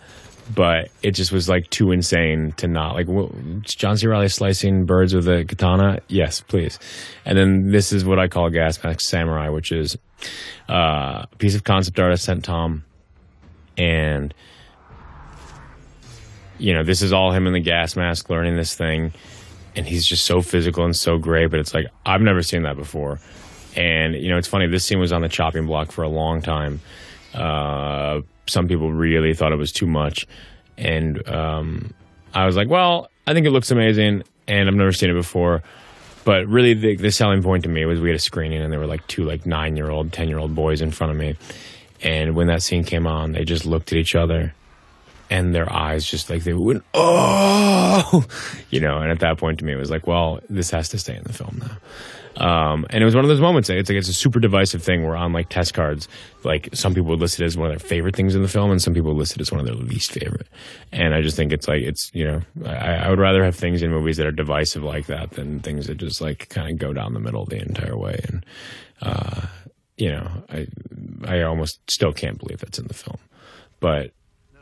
but it just was like too insane to not like John C. Reilly slicing birds with a katana. Yes, please. And then this is what I call gas mask samurai, which is uh, a piece of concept art I sent Tom, and you know this is all him in the gas mask learning this thing, and he's just so physical and so great. But it's like I've never seen that before, and you know it's funny. This scene was on the chopping block for a long time. Uh, some people really thought it was too much, and um, I was like, well, I think it looks amazing, and I've never seen it before. But really, the, the selling point to me was we had a screening, and there were like two like nine year old, ten year old boys in front of me, and when that scene came on, they just looked at each other, and their eyes just like they went, oh, you know. And at that point, to me, it was like, well, this has to stay in the film now. Um, and it was one of those moments. It's like it's a super divisive thing where on like test cards, like some people would list it as one of their favorite things in the film, and some people would list it as one of their least favorite. And I just think it's like it's you know I, I would rather have things in movies that are divisive like that than things that just like kind of go down the middle the entire way. And uh, you know I I almost still can't believe that's in the film, but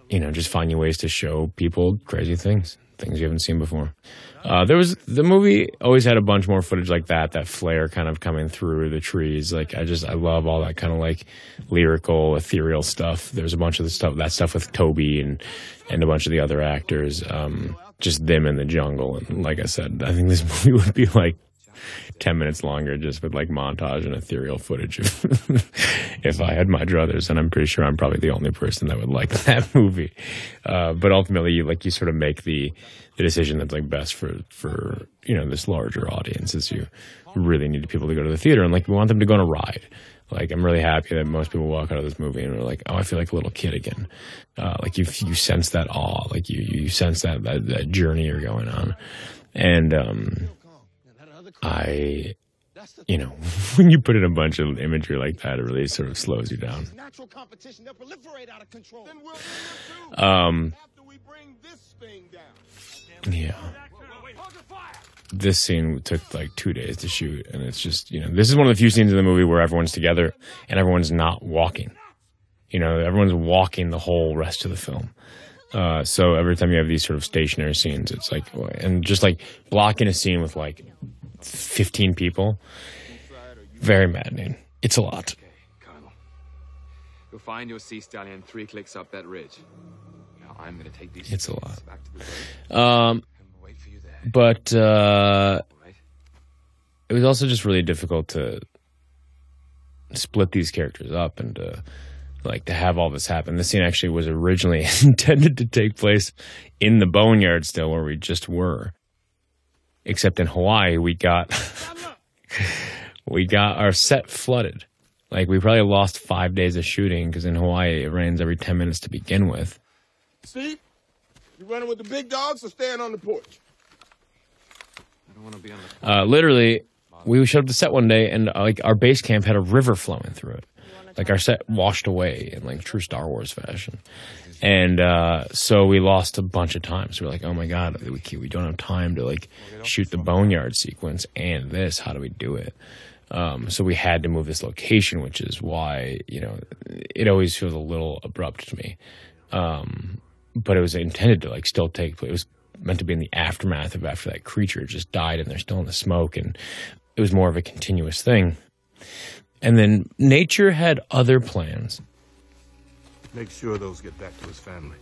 you know just finding ways to show people crazy things things you haven't seen before. Uh, there was the movie always had a bunch more footage like that, that flare kind of coming through the trees. Like I just I love all that kind of like lyrical, ethereal stuff. There's a bunch of the stuff that stuff with Toby and and a bunch of the other actors. Um, just them in the jungle. And like I said, I think this movie would be like 10 minutes longer just with like montage and ethereal footage if I had my druthers. And I'm pretty sure I'm probably the only person that would like that movie. Uh, but ultimately, you, like you sort of make the, the decision that's like best for, for, you know, this larger audience is you really need people to go to the theater and like we want them to go on a ride. Like I'm really happy that most people walk out of this movie and are like, "Oh, I feel like a little kid again." Uh, like you, you sense that awe, like you, you sense that, that that journey you're going on, and um, I you know, when you put in a bunch of imagery like that, it really sort of slows you down. Natural competition, they'll proliferate out of control. Then we'll Um, yeah. This scene took like two days to shoot, and it's just, you know, this is one of the few scenes in the movie where everyone's together and everyone's not walking. You know, everyone's walking the whole rest of the film. Uh, so every time you have these sort of stationary scenes, it's like, and just like blocking a scene with like 15 people, very maddening. It's a lot. Colonel. You'll find your sea stallion three clicks up that ridge. I'm going to take these. It's a lot. back to the boat. Um, but uh, it was also just really difficult to split these characters up and to like to have all this happen. This scene actually was originally intended to take place in the boneyard still where we just were. Except in Hawaii we got we got our set flooded. Like we probably lost 5 days of shooting because in Hawaii it rains every 10 minutes to begin with. Steve, you running with the big dogs or staying on the porch? I don't want to be on the. Uh, literally, we showed up to set one day, and uh, like our base camp had a river flowing through it. Like our set washed away in like true Star Wars fashion, and uh, so we lost a bunch of time. So we're like, oh my god, we we don't have time to like shoot the boneyard sequence and this. How do we do it? Um, so we had to move this location, which is why you know it always feels a little abrupt to me. Um, but it was intended to like still take place. It was meant to be in the aftermath of after that creature just died and they're still in the smoke, and it was more of a continuous thing. And then nature had other plans. Make sure those get back to his family.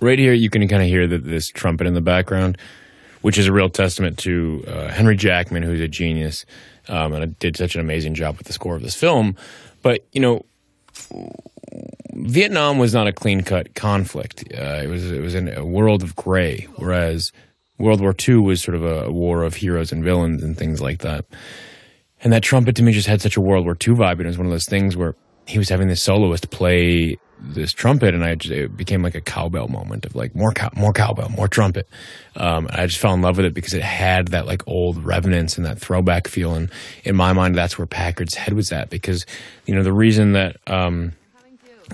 Right here, you can kind of hear that this trumpet in the background, which is a real testament to uh, Henry Jackman, who's a genius um, and did such an amazing job with the score of this film. But you know, Vietnam was not a clean cut conflict. Uh, it was it was in a world of gray, whereas World War II was sort of a, war of heroes and villains and things like that. And that trumpet to me just had such a World War II vibe, and it was one of those things where he was having this soloist play this trumpet, and I just, it became like a cowbell moment of like more cow, more cowbell, more trumpet. Um, I just fell in love with it because it had that like old revenance and that throwback feel. And in my mind, that's where Packard's head was at because you know the reason that um,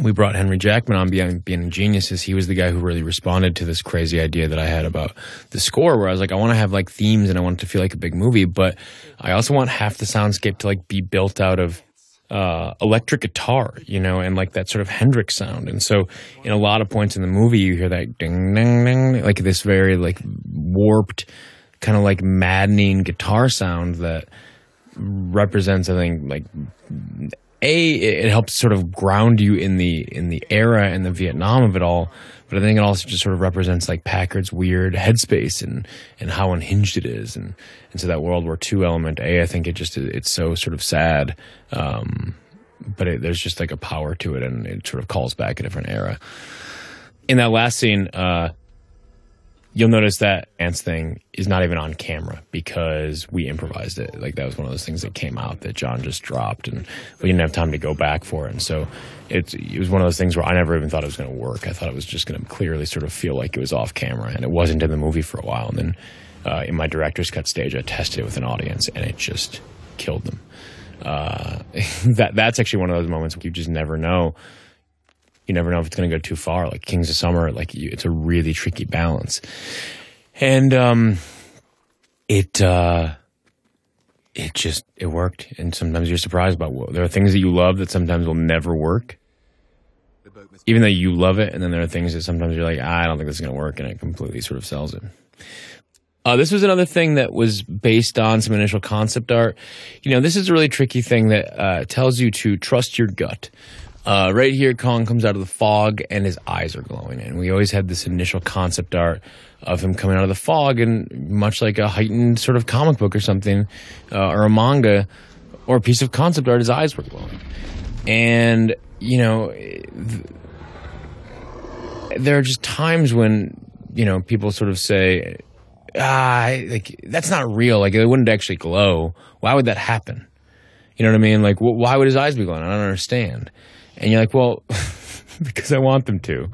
we brought Henry Jackman on being, being a genius he was the guy who really responded to this crazy idea that I had about the score where I was like, I want to have like themes and I want it to feel like a big movie, but I also want half the soundscape to like be built out of uh, electric guitar, you know, and like that sort of Hendrix sound. And so in a lot of points in the movie, you hear that ding, ding, ding, like this very like warped, kind of like maddening guitar sound that represents, I think, like a it helps sort of ground you in the in the era and the Vietnam of it all, but I think it also just sort of represents like Packard's weird headspace and and how unhinged it is, and and so that World War II element. A I think it just it's so sort of sad, um, but it, there's just like a power to it, and it sort of calls back a different era. In that last scene, uh, you'll notice that ants thing is not even on camera because we improvised it. Like that was one of those things that came out that John just dropped, and we didn't have time to go back for it. And so it's it was one of those things where I never even thought it was going to work. I thought it was just going to clearly sort of feel like it was off camera, and it wasn't in the movie for a while. And then uh, in my director's cut stage, I tested it with an audience, and it just killed them. Uh, that that's actually one of those moments where you just never know you never know if it's going to go too far. Like Kings of Summer, like you, it's a really tricky balance, and um, it uh, it just it worked. And sometimes you're surprised about what there are things that you love that sometimes will never work, even though you love it. And then there are things that sometimes you're like, ah, I don't think this is going to work, and it completely sort of sells it. Uh, this was another thing that was based on some initial concept art. You know, this is a really tricky thing that uh, tells you to trust your gut. Uh, right here, Kong comes out of the fog and his eyes are glowing. And we always had this initial concept art of him coming out of the fog, and much like a heightened sort of comic book or something, uh, or a manga, or a piece of concept art, his eyes were glowing. And, you know, th- there are just times when, you know, people sort of say, ah, like, that's not real. Like, it wouldn't actually glow. Why would that happen? You know what I mean? Like, wh- why would his eyes be glowing? I don't understand. And you're like, well, because I want them to.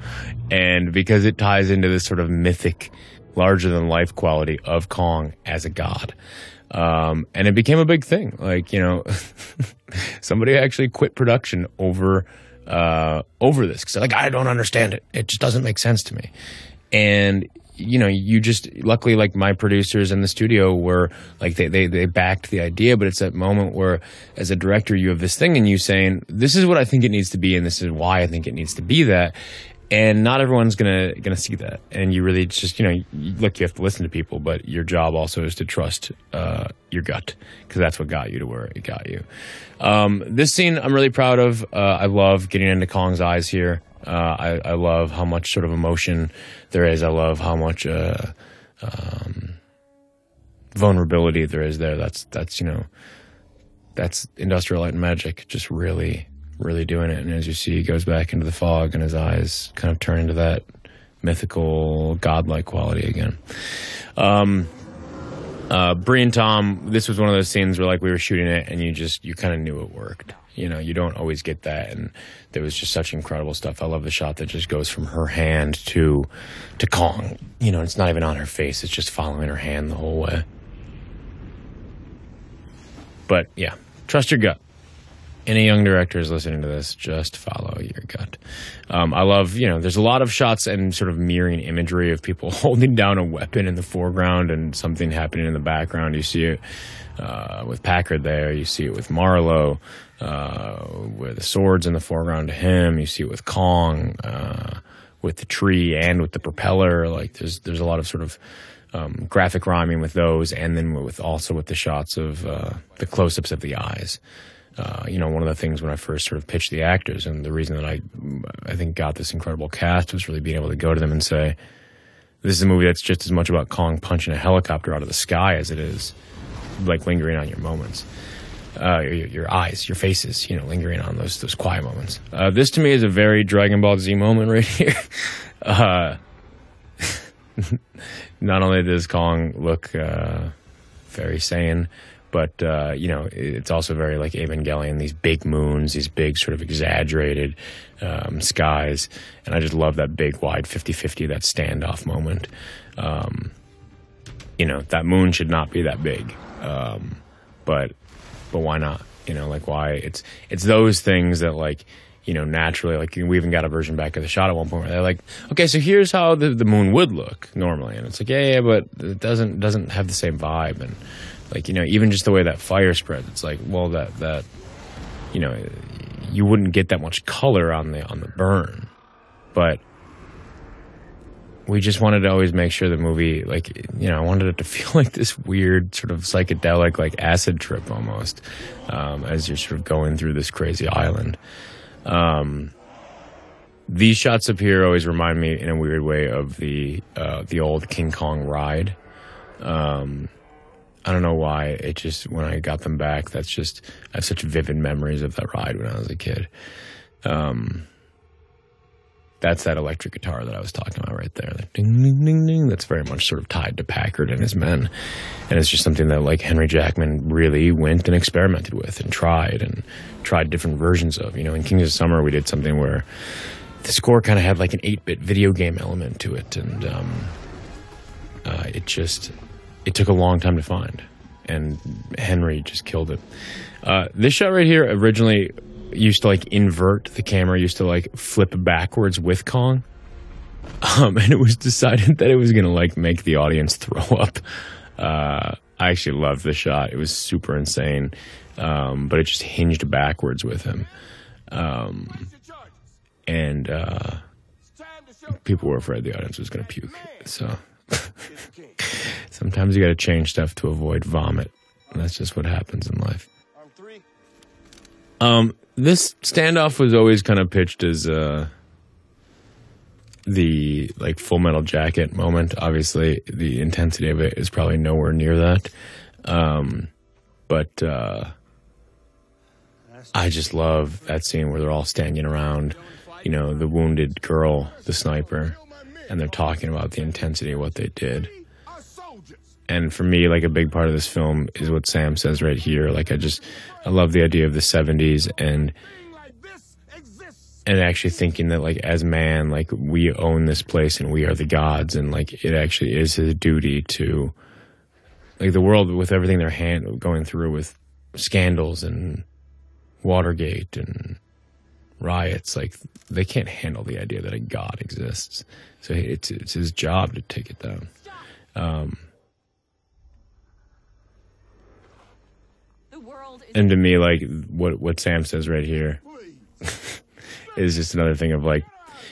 And because it ties into this sort of mythic, larger than life quality of Kong as a god. Um, and it became a big thing. Like, you know, somebody actually quit production over, uh, over this because like, I don't understand it. It just doesn't make sense to me. And, you know, you just, luckily, like my producers in the studio were like, they, they, they backed the idea, but it's that moment where as a director, you have this thing and you saying, this is what I think it needs to be. And this is why I think it needs to be that. And not everyone's gonna gonna see that. And you really just you know you, look you have to listen to people but your job also is to trust uh, your gut because that's what got you to where it got you. Um, this scene i'm really proud of. Uh, i love getting into kong's eyes here uh, I, I, love how much sort of emotion there is i love how much uh, um, vulnerability there is there that's that's you know that's industrial light and magic just really really doing it. And as you see, he goes back into the fog, and his eyes kind of turn into that mythical, godlike quality again. Um, uh, Brie and Tom, this was one of those scenes where like we were shooting it, and you just you kind of knew it worked. You know, you don't always get that, and there was just such incredible stuff. I love the shot that just goes from her hand to to Kong. You know, it's not even on her face; it's just following her hand the whole way. But yeah, trust your gut any young directors listening to this, just follow your gut. Um, I love, you know, there's a lot of shots and sort of mirroring imagery of people holding down a weapon in the foreground and something happening in the background. You see it uh, with Packard there. You see it with Marlow, uh, where the sword's in the foreground to him. You see it with Kong, uh, with the tree and with the propeller. Like there's there's a lot of sort of um, graphic rhyming with those, and then with also with the shots of uh, the close-ups of the eyes uh, you know, one of the things when I first sort of pitched the actors, and the reason that I, I think got this incredible cast was really being able to go to them and say, "This is a movie that's just as much about Kong punching a helicopter out of the sky as it is like lingering on your moments, uh, your, your, eyes, your faces, you know, lingering on those those quiet moments." Uh, this to me is a very Dragon Ball Z moment right here. Uh, not only does Kong look uh, very Saiyan but uh, you know it's also very like Evangelion. These big moons, these big sort of exaggerated um, skies, and I just love that big wide 50-50, that standoff moment. Um, you know that moon should not be that big, um, but but why not? You know, like why it's it's those things that like you know, naturally, like we even got a version back of the shot at one point where they're like, okay, so here's how the, the moon would look normally. And it's like, yeah, yeah, but it doesn't, doesn't have the same vibe. And, like you know, even just the way that fire spreads, it's like well that that you know you wouldn't get that much color on the on the burn, but we just wanted to always make sure the movie like you know i wanted it to feel like this weird sort of psychedelic like acid trip almost um, as you're sort of going through this crazy island um, these shots up here always remind me in a weird way of the uh, the old king kong ride um, I don't know why. It just when I got them back, that's just I have such vivid memories of that ride when I was a kid. Um, that's that electric guitar that I was talking about right there. Ding ding ding ding. That's very much sort of tied to Packard and his men, and it's just something that like Henry Jackman really went and experimented with and tried and tried different versions of. You know, in Kings of Summer, we did something where the score kind of had like an eight bit video game element to it, and um, uh, it just it took a long time to find, and Henry just killed it. Uh, this shot right here originally used to like invert the camera, used to like flip backwards with Kong. Um, and it was decided that it was gonna like make the audience throw up. Uh, I actually loved the shot. It was super insane, um, but it just hinged backwards with him, um, and uh, people were afraid the audience was gonna puke. So Sometimes you got to change stuff to avoid vomit. That's just what happens in life. Um, this standoff was always kind of pitched as uh, the like Full Metal Jacket moment. Obviously, the intensity of it is probably nowhere near that. Um, but uh, I just love that scene where they're all standing around, you know, the wounded girl, the sniper, and they're talking about the intensity of what they did and for me like a big part of this film is what sam says right here like i just i love the idea of the 70s and and actually thinking that like as man like we own this place and we are the gods and like it actually is his duty to like the world with everything they're hand, going through with scandals and Watergate and riots, like they can't handle the idea that a god exists. So it's it's his job to take it down. Um, and to me, like what what Sam says right here is just another thing of like,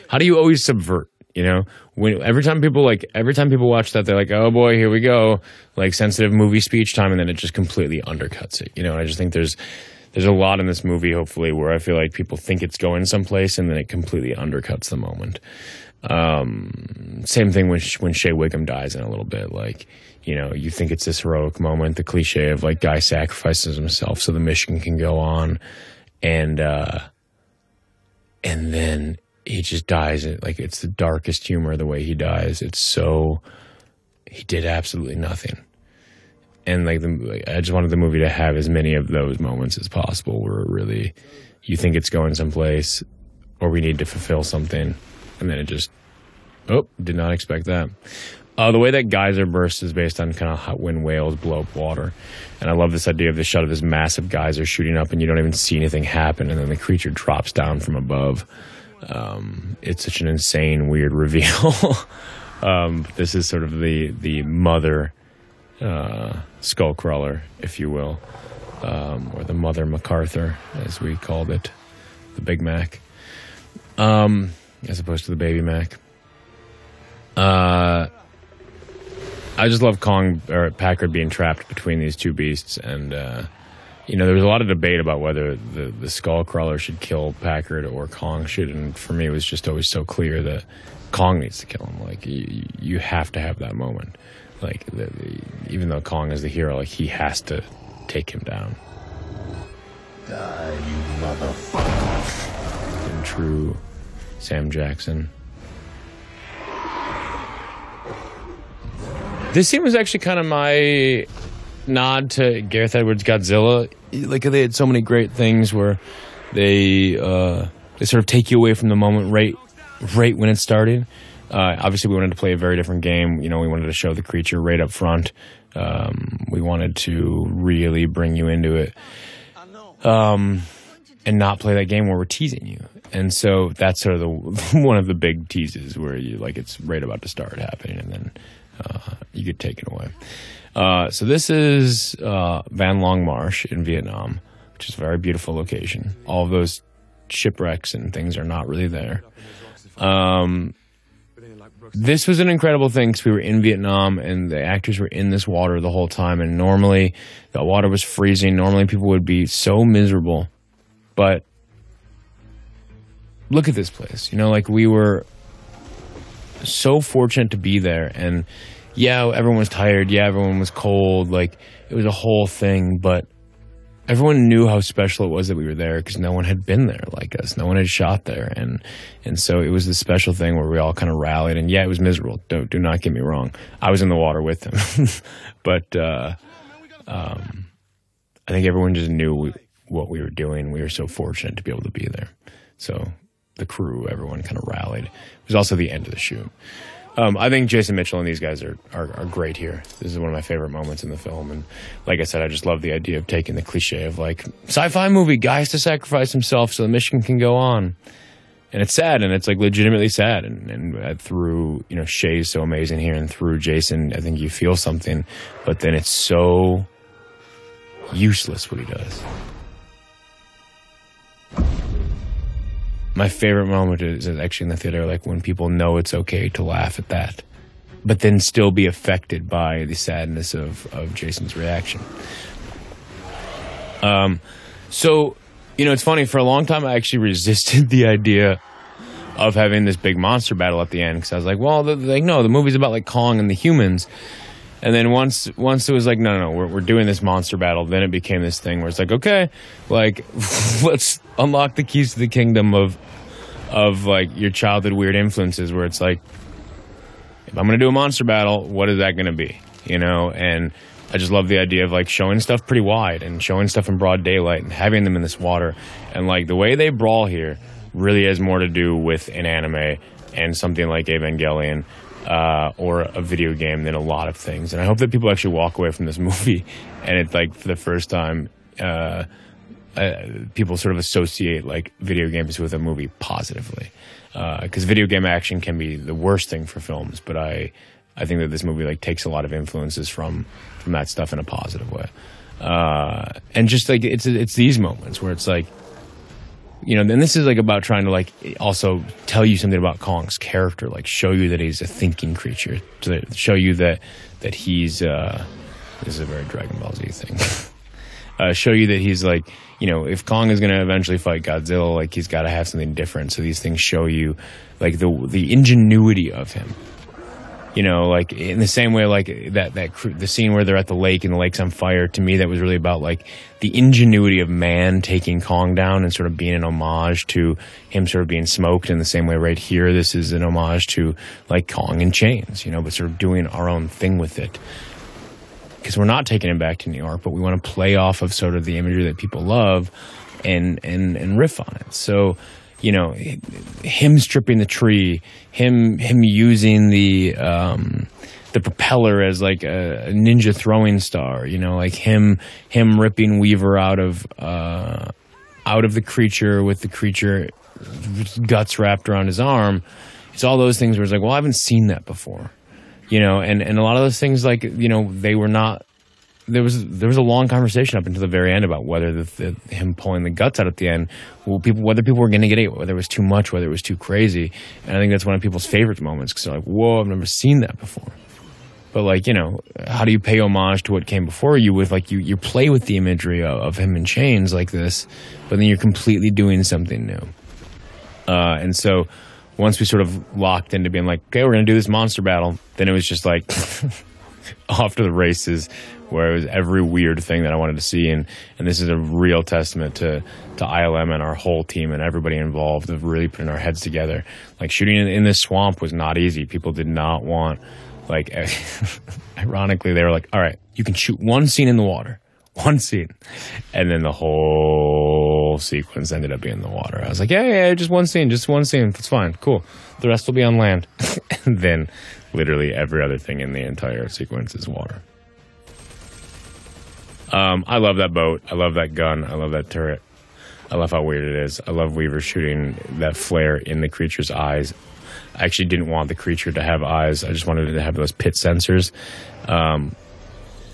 how do you always subvert? You know, when every time people like every time people watch that, they're like, "Oh boy, here we go!" Like sensitive movie speech time, and then it just completely undercuts it. You know, I just think there's there's a lot in this movie, hopefully, where I feel like people think it's going someplace, and then it completely undercuts the moment. Um, same thing when when Shea Whigham dies in a little bit, like you know, you think it's this heroic moment, the cliche of like guy sacrifices himself so the mission can go on, and uh, and then he just dies. Like it's the darkest humor the way he dies. It's so he did absolutely nothing, and like the, I just wanted the movie to have as many of those moments as possible where it really you think it's going someplace, or we need to fulfill something, and then it just oh did not expect that. Uh, the way that geyser burst is based on kind of when whales blow up water. And I love this idea of the shot of this massive geyser shooting up and you don't even see anything happen. And then the creature drops down from above. Um, it's such an insane, weird reveal. um, this is sort of the, the mother uh, skull crawler, if you will, um, or the mother MacArthur, as we called it, the Big Mac, um, as opposed to the Baby Mac. Uh, I just love Kong or Packard being trapped between these two beasts, and uh, you know there was a lot of debate about whether the the skull crawler should kill Packard or Kong should, and for me it was just always so clear that Kong needs to kill him. Like you, you have to have that moment. Like the, the, even though Kong is the hero, like he has to take him down. Die, you motherfucker! In true Sam Jackson. This scene was actually kind of my nod to Gareth Edwards' Godzilla. Like they had so many great things where they uh, they sort of take you away from the moment right right when it started. Uh, obviously, we wanted to play a very different game. You know, we wanted to show the creature right up front. Um, we wanted to really bring you into it, um, and not play that game where we're teasing you. And so that's sort of the one of the big teases where you like it's right about to start happening, and then uh, you get taken away. Uh, so this is uh, Van Long Marsh in Vietnam, which is a very beautiful location. All of those shipwrecks and things are not really there. Um, this was an incredible thing because we were in Vietnam and the actors were in this water the whole time. And normally the water was freezing. Normally people would be so miserable. But look at this place. You know, like we were so fortunate to be there. And yeah, everyone was tired. Yeah, everyone was cold. Like it was a whole thing. But everyone knew how special it was that we were there because no one had been there like us. No one had shot there, and and so it was this special thing where we all kind of rallied. And yeah, it was miserable. Don't do not get me wrong. I was in the water with them, but uh, um, I think everyone just knew we, what we were doing. We were so fortunate to be able to be there. So the crew, everyone kind of rallied. Was also the end of the shoot. Um, I think Jason Mitchell and these guys are, are, are great here. This is one of my favorite moments in the film, and like I said, I just love the idea of taking the cliche of like sci-fi movie guys to sacrifice himself so the mission can go on, and it's sad, and it's like legitimately sad, and, and uh, through you know Shea's so amazing here, and through Jason, I think you feel something, but then it's so useless what he does. My favorite moment is actually in the theater, like when people know it's okay to laugh at that, but then still be affected by the sadness of, of Jason's reaction. Um, so, you know, it's funny, for a long time I actually resisted the idea of having this big monster battle at the end because I was like, well, the, like, no, the movie's about like Kong and the humans. And then once once it was like, no, no, no, we're, we're doing this monster battle, then it became this thing where it's like, okay, like, let's unlock the keys to the kingdom of of like your childhood weird influences where it's like if I'm gonna do a monster battle, what is that gonna be? You know, and I just love the idea of like showing stuff pretty wide and showing stuff in broad daylight and having them in this water. And like the way they brawl here really has more to do with an anime and something like Evangelion uh, or a video game than a lot of things. And I hope that people actually walk away from this movie and it's like for the first time, uh, uh, people sort of associate like video games with a movie positively. Because video game action can be the worst thing for films, but I, I think that this movie like takes a lot of influences from from that stuff in a positive way. Uh, and just like it's it's these moments where it's like you know, and this is like about trying to like also tell you something about Kong's character, like show you that he's a thinking creature, to show you that that he's uh, this is a very Dragon Ball Z thing. uh, show you that he's like, you know, if Kong is going to eventually fight Godzilla, like he's got to have something different. So these things show you like the the ingenuity of him. You know, like in the same way, like that that the scene where they're at the lake and the lake's on fire. To me, that was really about like the ingenuity of man taking Kong down and sort of being an homage to him, sort of being smoked. In the same way, right here, this is an homage to like Kong in chains. You know, but sort of doing our own thing with it because we're not taking him back to New York, but we want to play off of sort of the imagery that people love and and and riff on it. So, you know, him stripping the tree, him him using the um, the propeller as like a, ninja throwing star, you know, like him him ripping Weaver out of uh, out of the creature with the creature guts wrapped around his arm. It's all those things where it's like, well, I haven't seen that before you know, and, and a lot of those things, like, you know, they were not, there was, there was a long conversation up until the very end about whether the, the him pulling the guts out at the end, well, people, whether people were going to get it, whether it was too much, whether it was too crazy. And I think that's one of people's favorite moments because they're like, whoa, I've never seen that before. But like, you know, how do you pay homage to what came before you with like, you, you play with the imagery of, of him in chains like this, but then you're completely doing something new. Uh, and so, once we sort of locked into being like, okay, we're going to do this monster battle, then it was just like off to the races where it was every weird thing that I wanted to see. And, and this is a real testament to, to ILM and our whole team and everybody involved of really putting our heads together. Like shooting in, in this swamp was not easy. People did not want, like, ironically, they were like, all right, you can shoot one scene in the water one scene. And then the whole sequence ended up being in the water. I was like, yeah, yeah, just one scene, just one scene. That's fine. Cool. The rest will be on land. and then literally every other thing in the entire sequence is water. Um, I love that boat. I love that gun. I love that turret. I love how weird it is. I love Weaver shooting that flare in the creature's eyes. I actually didn't want the creature to have eyes. I just wanted it to have those pit sensors. Um,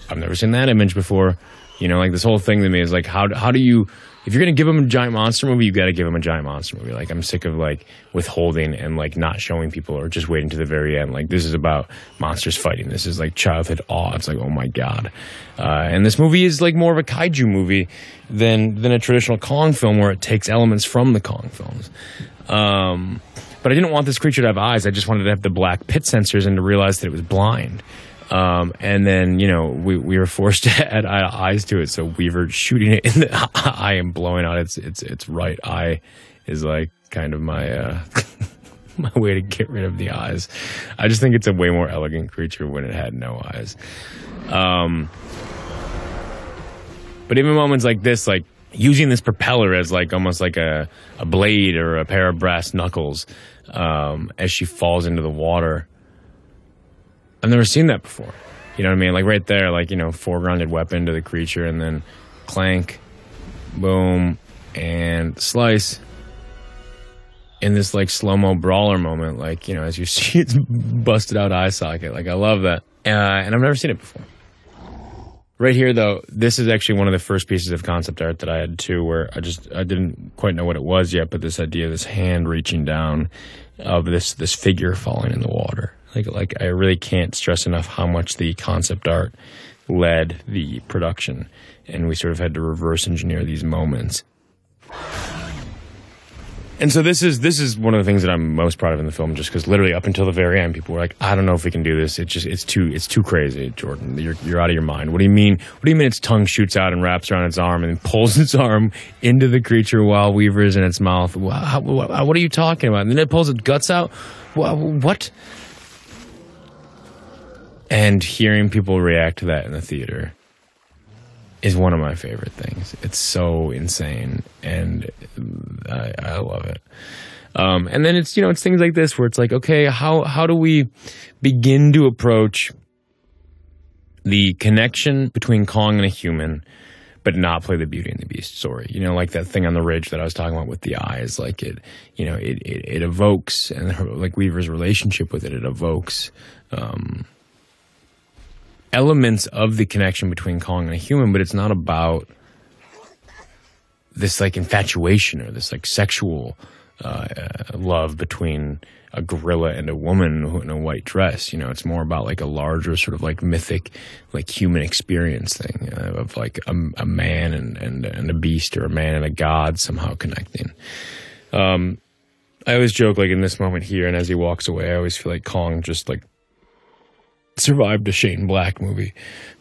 I've never seen that image before. You know, like this whole thing to me is like, how how do you if you're gonna give them a giant monster movie, you got to give them a giant monster movie. Like I'm sick of like withholding and like not showing people or just waiting to the very end. Like this is about monsters fighting. This is like childhood awe. It's like oh my god. Uh, and this movie is like more of a kaiju movie than than a traditional Kong film where it takes elements from the Kong films. Um, but I didn't want this creature to have eyes. I just wanted to have the black pit sensors and to realize that it was blind. Um, and then, you know, we, we were forced to add eyes to it. So Weaver shooting it in the eye and blowing out its, its, its right eye is like kind of my, uh, my way to get rid of the eyes. I just think it's a way more elegant creature when it had no eyes. Um, but even moments like this, like using this propeller as like almost like a, a blade or a pair of brass knuckles, um, as she falls into the water I've never seen that before. You know what I mean? Like right there, like, you know, foregrounded weapon to the creature and then clank, boom, and slice in this like slow mo brawler moment, like, you know, as you see its busted out eye socket. Like, I love that. Uh, and I've never seen it before. Right here, though, this is actually one of the first pieces of concept art that I had too, where I just I didn't quite know what it was yet, but this idea, of this hand reaching down, of this this figure falling in the water, like like I really can't stress enough how much the concept art led the production, and we sort of had to reverse engineer these moments. And so this is this is one of the things that I'm most proud of in the film, just because literally up until the very end, people were like, "I don't know if we can do this. It's just it's too it's too crazy, Jordan. You're you're out of your mind. What do you mean? What do you mean? Its tongue shoots out and wraps around its arm and pulls its arm into the creature while Weaver is in its mouth. What, what are you talking about? And then it pulls its guts out. What? And hearing people react to that in the theater is one of my favorite things. It's so insane, and I, I love it. Um, and then it's you know it's things like this where it's like okay how how do we begin to approach the connection between Kong and a human, but not play the Beauty and the Beast story. You know, like that thing on the ridge that I was talking about with the eyes. Like it, you know, it it, it evokes and her, like Weaver's relationship with it. It evokes um, elements of the connection between Kong and a human, but it's not about this like infatuation or this like sexual uh, love between a gorilla and a woman in a white dress. You know, it's more about like a larger sort of like mythic, like human experience thing uh, of like a, a man and, and and a beast or a man and a god somehow connecting. Um, I always joke like in this moment here, and as he walks away, I always feel like Kong just like survived a Shane Black movie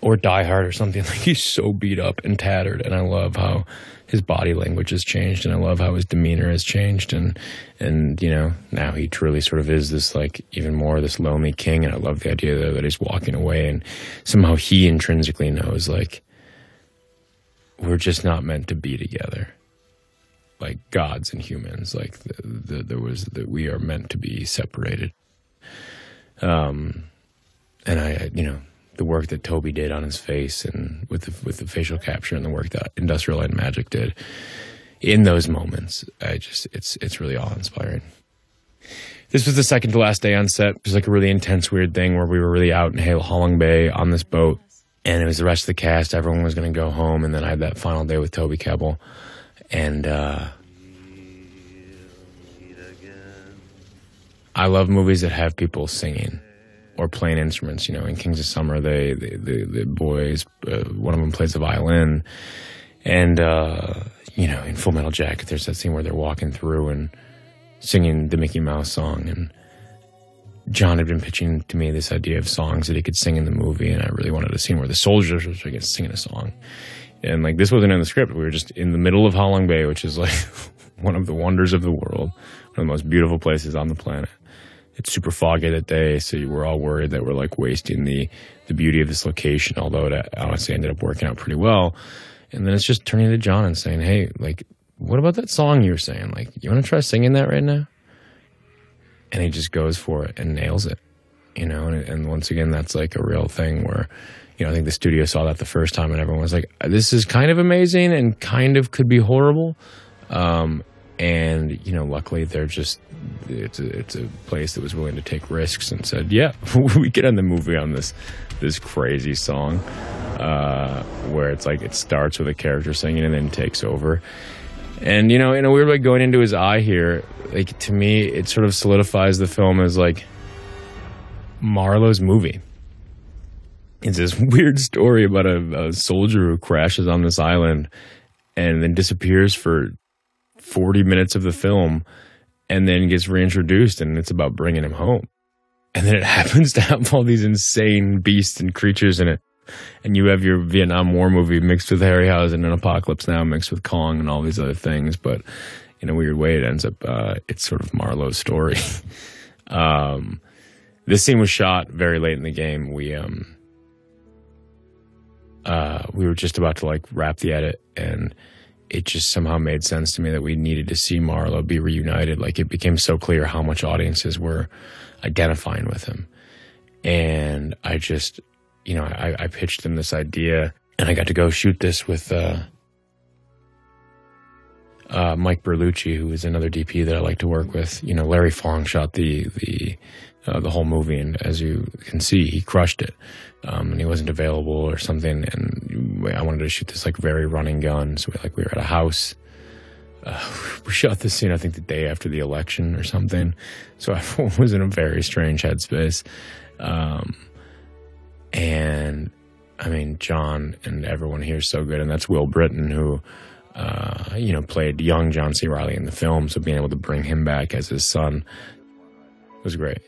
or Die Hard or something. Like he's so beat up and tattered, and I love how his body language has changed, and I love how his demeanor has changed, and and you know now he truly sort of is this like even more this lonely king, and I love the idea that, that he's walking away, and somehow he intrinsically knows like we're just not meant to be together. Like gods and humans, like the, the, there was that we are meant to be separated. Um, and I, you know, the work that Toby did on his face and with the, with the facial capture and the work that Industrial Light and Magic did in those moments, I just it's it's really awe inspiring. This was the second to last day on set. It was like a really intense, weird thing where we were really out in Halong Bay on this boat, and it was the rest of the cast. Everyone was going to go home, and then I had that final day with Toby Kebbell, and uh, I love movies that have people singing or playing instruments. You know, in Kings of Summer, they, they the, the boys, uh, one of them plays the violin, and uh, you know, in Full Metal Jacket, there's that scene where they're walking through and singing the Mickey Mouse song, and John had been pitching to me this idea of songs that he could sing in the movie, and I really wanted a scene where the soldiers were singing a song. And like this wasn't in the script. We were just in the middle of Halong Bay, which is like one of the wonders of the world, one of the most beautiful places on the planet it's super foggy that day, so were all worried that we're like wasting the the beauty of this location. Although it honestly ended up working out pretty well. And then it's just turning to John and saying, "Hey, like, what about that song you were saying? Like, you want to try singing that right now?" And he just goes for it and nails it, you know. And, and once again, that's like a real thing where, you know, I think the studio saw that the first time, and everyone was like, "This is kind of amazing and kind of could be horrible." Um, and you know, luckily they're just it's a, it's a place that was willing to take risks and said, "Yeah, we get on the movie on this this crazy song uh, where it's like it starts with a character singing and then takes over." And you know, in a weird way, going into his eye here, like to me, it sort of solidifies the film as like Marlow's movie. It's this weird story about a, a soldier who crashes on this island and then disappears for 40 minutes of the film and then gets reintroduced and it's about bringing him home. And then it happens to have all these insane beasts and creatures in it. And you have your Vietnam War movie mixed with Harryhausen and Apocalypse Now mixed with Kong and all these other things. But in a weird way, it ends up, uh, it's sort of Marlow's story. um, this scene was shot very late in the game. We, um, uh, we were just about to like wrap the edit and it just somehow made sense to me that we needed to see Marlow be reunited. Like it became so clear how much audiences were identifying with him. And I just, you know, I, I pitched them this idea and I got to go shoot this with, uh, uh, Mike Berlucchi, who is another DP that I like to work with. You know, Larry Fong shot the, the, uh, the whole movie, and as you can see, he crushed it. Um, and he wasn't available or something, and I wanted to shoot this like very running gun. So we like we were at a house. Uh, we shot this scene, I think, the day after the election or something. So I was in a very strange headspace. Um, and I mean, John and everyone here is so good, and that's Will Brittain, who. Uh, you know, played young John C. Reilly in the film, so being able to bring him back as his son was great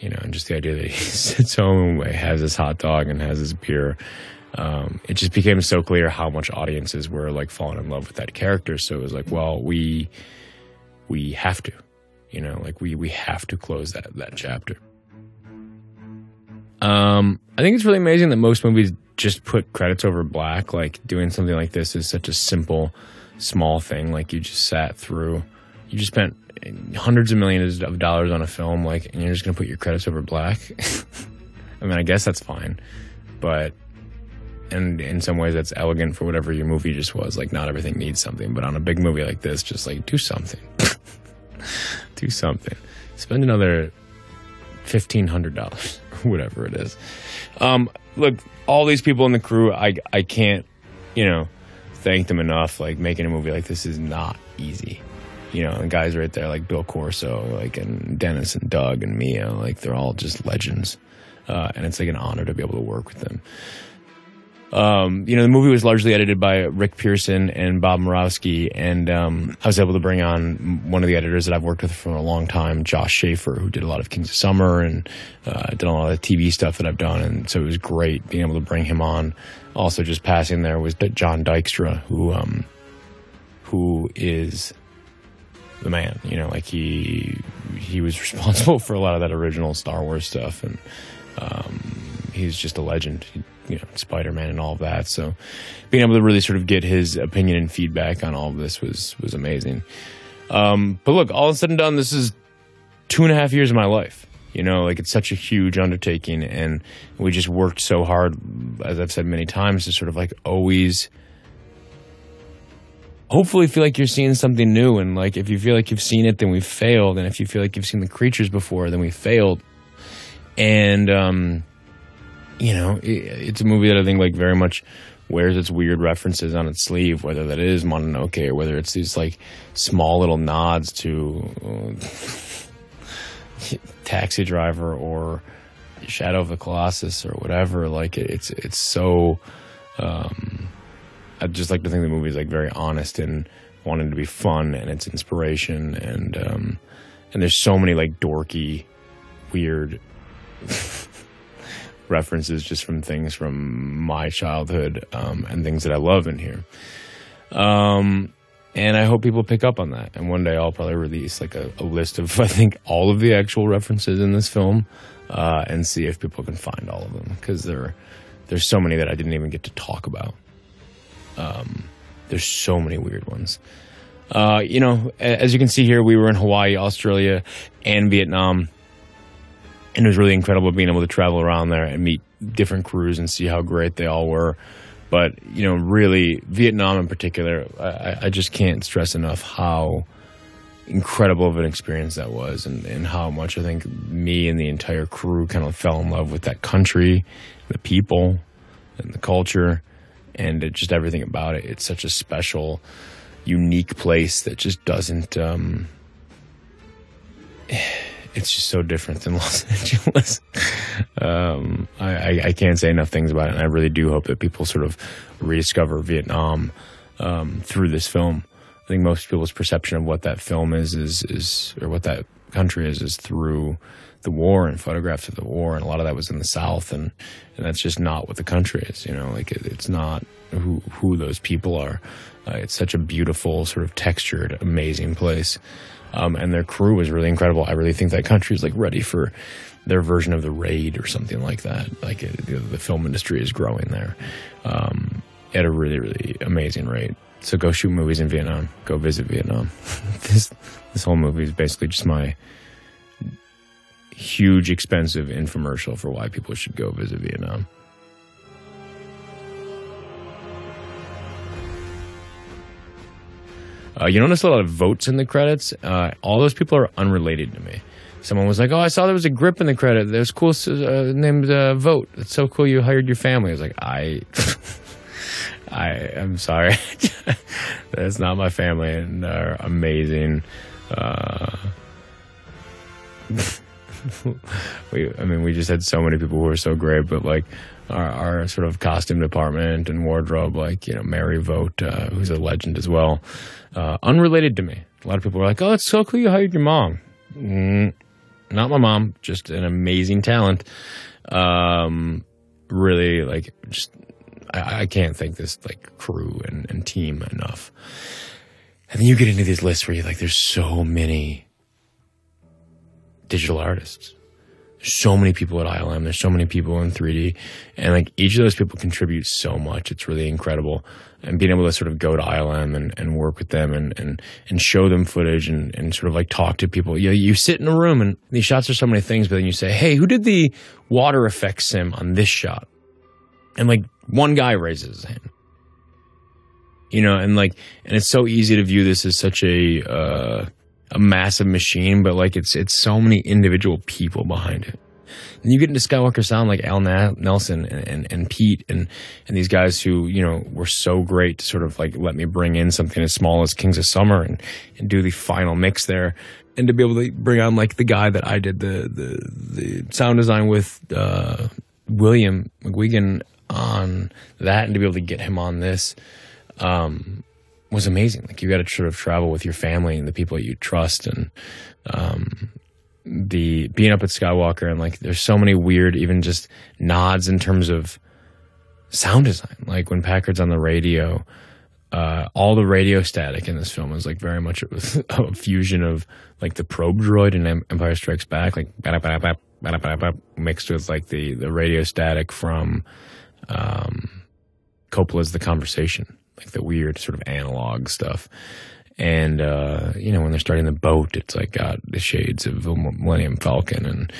you know, and just the idea that he sits home and has his hot dog and has his beer. Um, it just became so clear how much audiences were like falling in love with that character. So it was like, well, we we have to, you know, like we we have to close that that chapter. Um, I think it's really amazing that most movies just put credits over black. Like doing something like this is such a simple, small thing. Like you just sat through, you just spent hundreds of millions of dollars on a film, like, and you're just to put your credits over black. I mean, I guess that's fine, but and in some ways that's elegant for whatever your movie just was. Like, not everything needs something, but on a big movie like this, just like do something, do something. Spend another fifteen hundred dollars, whatever it is. Um, look, all these people in the crew, I I can't, you know, thank them enough. Like making a movie like this is not easy. You know, and guys right there like Bill Corso, like and Dennis and Doug and Mia, like they're all just legends. Uh, and it's like an honor to be able to work with them. Um, you know, the movie was largely edited by Rick Pearson and Bob Murawski, and um, I was able to bring on one of the editors that I've worked with for a long time, Josh Schaefer, who did a lot of Kings of Summer and uh, did a lot of TV stuff that I've done, and so it was great being able to bring him on. Also, just passing there was John Dykstra, who um, who is the man. You know, like he he was responsible for a lot of that original Star Wars stuff, and um, he's just a legend. He, you know, Spider Man and all of that. So being able to really sort of get his opinion and feedback on all of this was was amazing. Um, but look, all said and done, this is two and a half years of my life. You know, like it's such a huge undertaking, and we just worked so hard, as I've said many times, to sort of like always hopefully feel like you're seeing something new. And like if you feel like you've seen it, then we've failed. And if you feel like you've seen the creatures before, then we failed. And um, you know, it, it's a movie that I think like very much wears its weird references on its sleeve, whether that is Mononoke or whether it's these like small little nods to uh, Taxi Driver or Shadow of the Colossus or whatever. Like it, it's it's so. Um, I just like to think the movie is like very honest and wanting to be fun and it's inspiration and um, and there's so many like dorky, weird references just from things from my childhood um, and things that I love in here. Um, and I hope people pick up on that. And one day I'll probably release like a, a list of I think all of the actual references in this film uh, and see if people can find all of them because there there's so many that I didn't even get to talk about. Um, there's so many weird ones. Uh, you know, as you can see here, we were in Hawaii, Australia, and Vietnam and it was really incredible being able to travel around there and meet different crews and see how great they all were. But you know, really, Vietnam in particular, I, I just can't stress enough how incredible of an experience that was, and, and how much I think me and the entire crew kind of fell in love with that country, the people, and the culture, and it, just everything about it. It's such a special, unique place that just doesn't. Um, it's just so different than Los Angeles. um, I, I, I, can't say enough things about it, and I really do hope that people sort of rediscover Vietnam um, through this film. I think most people's perception of what that film is is is or what that country is is through the war and photographs of the war, and a lot of that was in the South, and and that's just not what the country is. You know, like it, it's not who who those people are. Uh, it's such a beautiful, sort of textured, amazing place. Um, and their crew was really incredible. I really think that country is like ready for their version of the raid or something like that. Like it, the, the, film industry is growing there um, at a really, really amazing rate. So go shoot movies in Vietnam. Go visit Vietnam. this this whole movie is basically just my huge, expensive infomercial for why people should go visit Vietnam. Uh, you notice a lot of Vogts in the credits. Uh, all those people are unrelated to me. Someone was like, "Oh, I saw there was a grip in the credit. There's cool uh, named uh, Vogt. It's so cool. You hired your family." I was like, "I, I am sorry. That's not my family, and they're amazing." We, I mean, we just had so many people who were so great, but like our, our sort of costume department and wardrobe, like you know, Mary Vogt, uh, who's a legend as well uh, unrelated to me. A lot of people were like, "Oh, it's so cool you hired your mom." Mm, not my mom, just an amazing talent. Um, really, like, just I, I, can't thank this like crew and, and team enough. And then you get into these lists where you're like, there's so many digital artists. so many people at ILM. There's so many people in 3D, and like each of those people contributes so much. It's really incredible. And being able to sort of go to ILM and, and work with them and, and, and show them footage and, and sort of like talk to people. You know, you sit in a room and these shots are so many things, but then you say, Hey, who did the water effect sim on this shot? And like one guy raises his hand. You know, and like, and it's so easy to view this as such a, uh, a massive machine, but like it's it's so many individual people behind it. And you get into Skywalker Sound like Al Nelson and, and, and, Pete and, and these guys who, you know, were so great to sort of like let me bring in something as small as Kings of Summer and, and do the final mix there. And to be able to bring on like the guy that I did the, the, the sound design with, uh, William McGuigan on that and to be able to get him on this. Um, was amazing. Like you got to sort of travel with your family and the people you trust, and um, the being up at Skywalker and like there's so many weird, even just nods in terms of sound design. Like when Packard's on the radio, uh, all the radio static in this film is like very much a, fusion of like the probe droid in Empire Strikes Back, like mixed with like the the radio static from um, Coppola's The Conversation like the weird sort of analog stuff. And uh, you know, when they're starting the boat, it's like got the shades of Millennium Falcon, and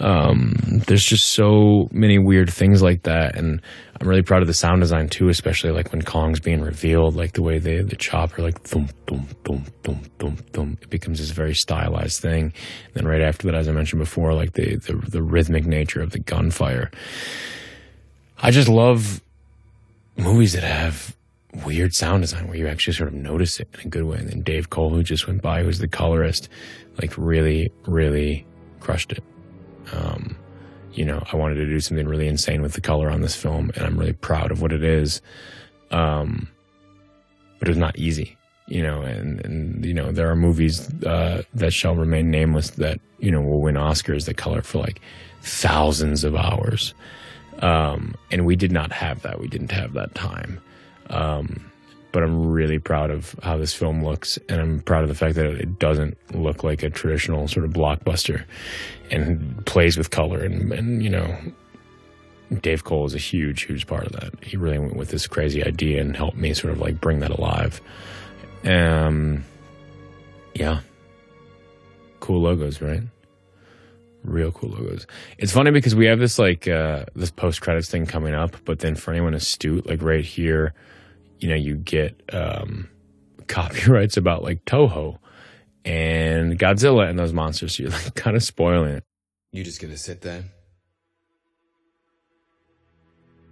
um, there's just so many weird things like that. And I'm really proud of the sound design too, especially like when Kong's being revealed, like the way they the chopper like thump thump thump thump thump thump. It becomes this very stylized thing. And then right after that, as I mentioned before, like the the, the rhythmic nature of the gunfire. I just love movies that have weird sound design where you actually sort of notice it in a good way. And then Dave Cole, who just went by, who's the colorist, like really, really crushed it. Um, you know, I wanted to do something really insane with the color on this film, and I'm really proud of what it is. Um, but it was not easy, you know, and, and you know, there are movies uh, that shall remain nameless that, you know, will win Oscars that color for like thousands of hours. Um, and we did not have that. We didn't have that time. Um, but I'm really proud of how this film looks, and I'm proud of the fact that it doesn't look like a traditional sort of blockbuster, and plays with color. And, and you know, Dave Cole is a huge, huge part of that. He really went with this crazy idea and helped me sort of like bring that alive. Um, yeah, cool logos, right? Real cool logos. It's funny because we have this like uh, this post credits thing coming up, but then for anyone astute, like right here you know, you get um, copyrights about like Toho and Godzilla and those monsters. So you're like kind of spoiling it. You're just gonna sit there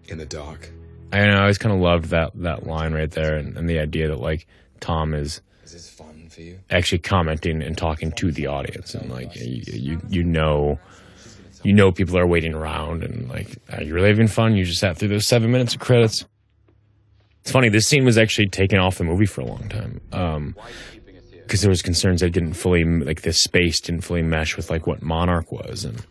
in the dark. I know. I always kind of loved that that line right there, and, and the idea that like Tom is. Is this fun for you? Actually, commenting and talking to the audience, and like you, you, you know, you know, people are waiting around, and like, are you really having fun? You just sat through those seven minutes of credits. It's funny. This scene was actually taken off the movie for a long time. Um, because there was concerns that didn't fully like this space didn't fully mesh with like what Monarch was, and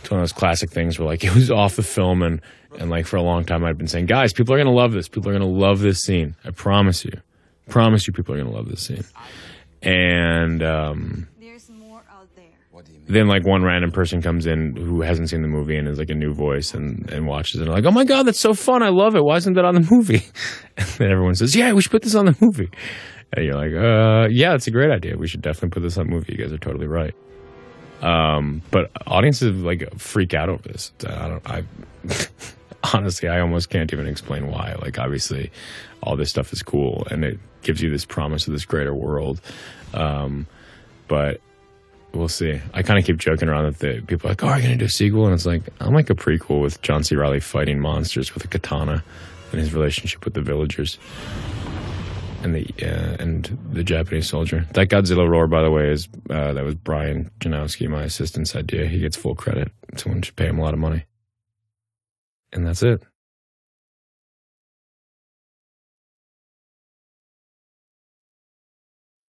it's one of those classic things where like it was off the film, and and like for a long time I'd been saying, guys, people are gonna love this. People are gonna love this scene. I promise you, promise you, people are gonna love this scene. And um, then like one random person comes in who hasn't seen the movie and is like a new voice and, and watches it and like, oh my god, that's so fun! I love it. Why isn't that on the movie? And then everyone says, yeah, we should put this on the movie. And you're like, uh, yeah, it's a great idea. We should definitely put this on the movie. You guys are totally right. Um, but audiences like freak out over this. I don't. I honestly, I almost can't even explain why. Like, obviously, all this stuff is cool and it gives you this promise of this greater world. Um, but we'll see. I kind of keep joking around that the people are like, "Oh, are you gonna do a sequel?" And it's like I'm like a prequel with John C. Reilly fighting monsters with a katana and his relationship with the villagers and the uh, and the Japanese soldier. That Godzilla roar, by the way, is uh, that was Brian Janowski, my assistant's idea. He gets full credit. Someone should pay him a lot of money, and that's it.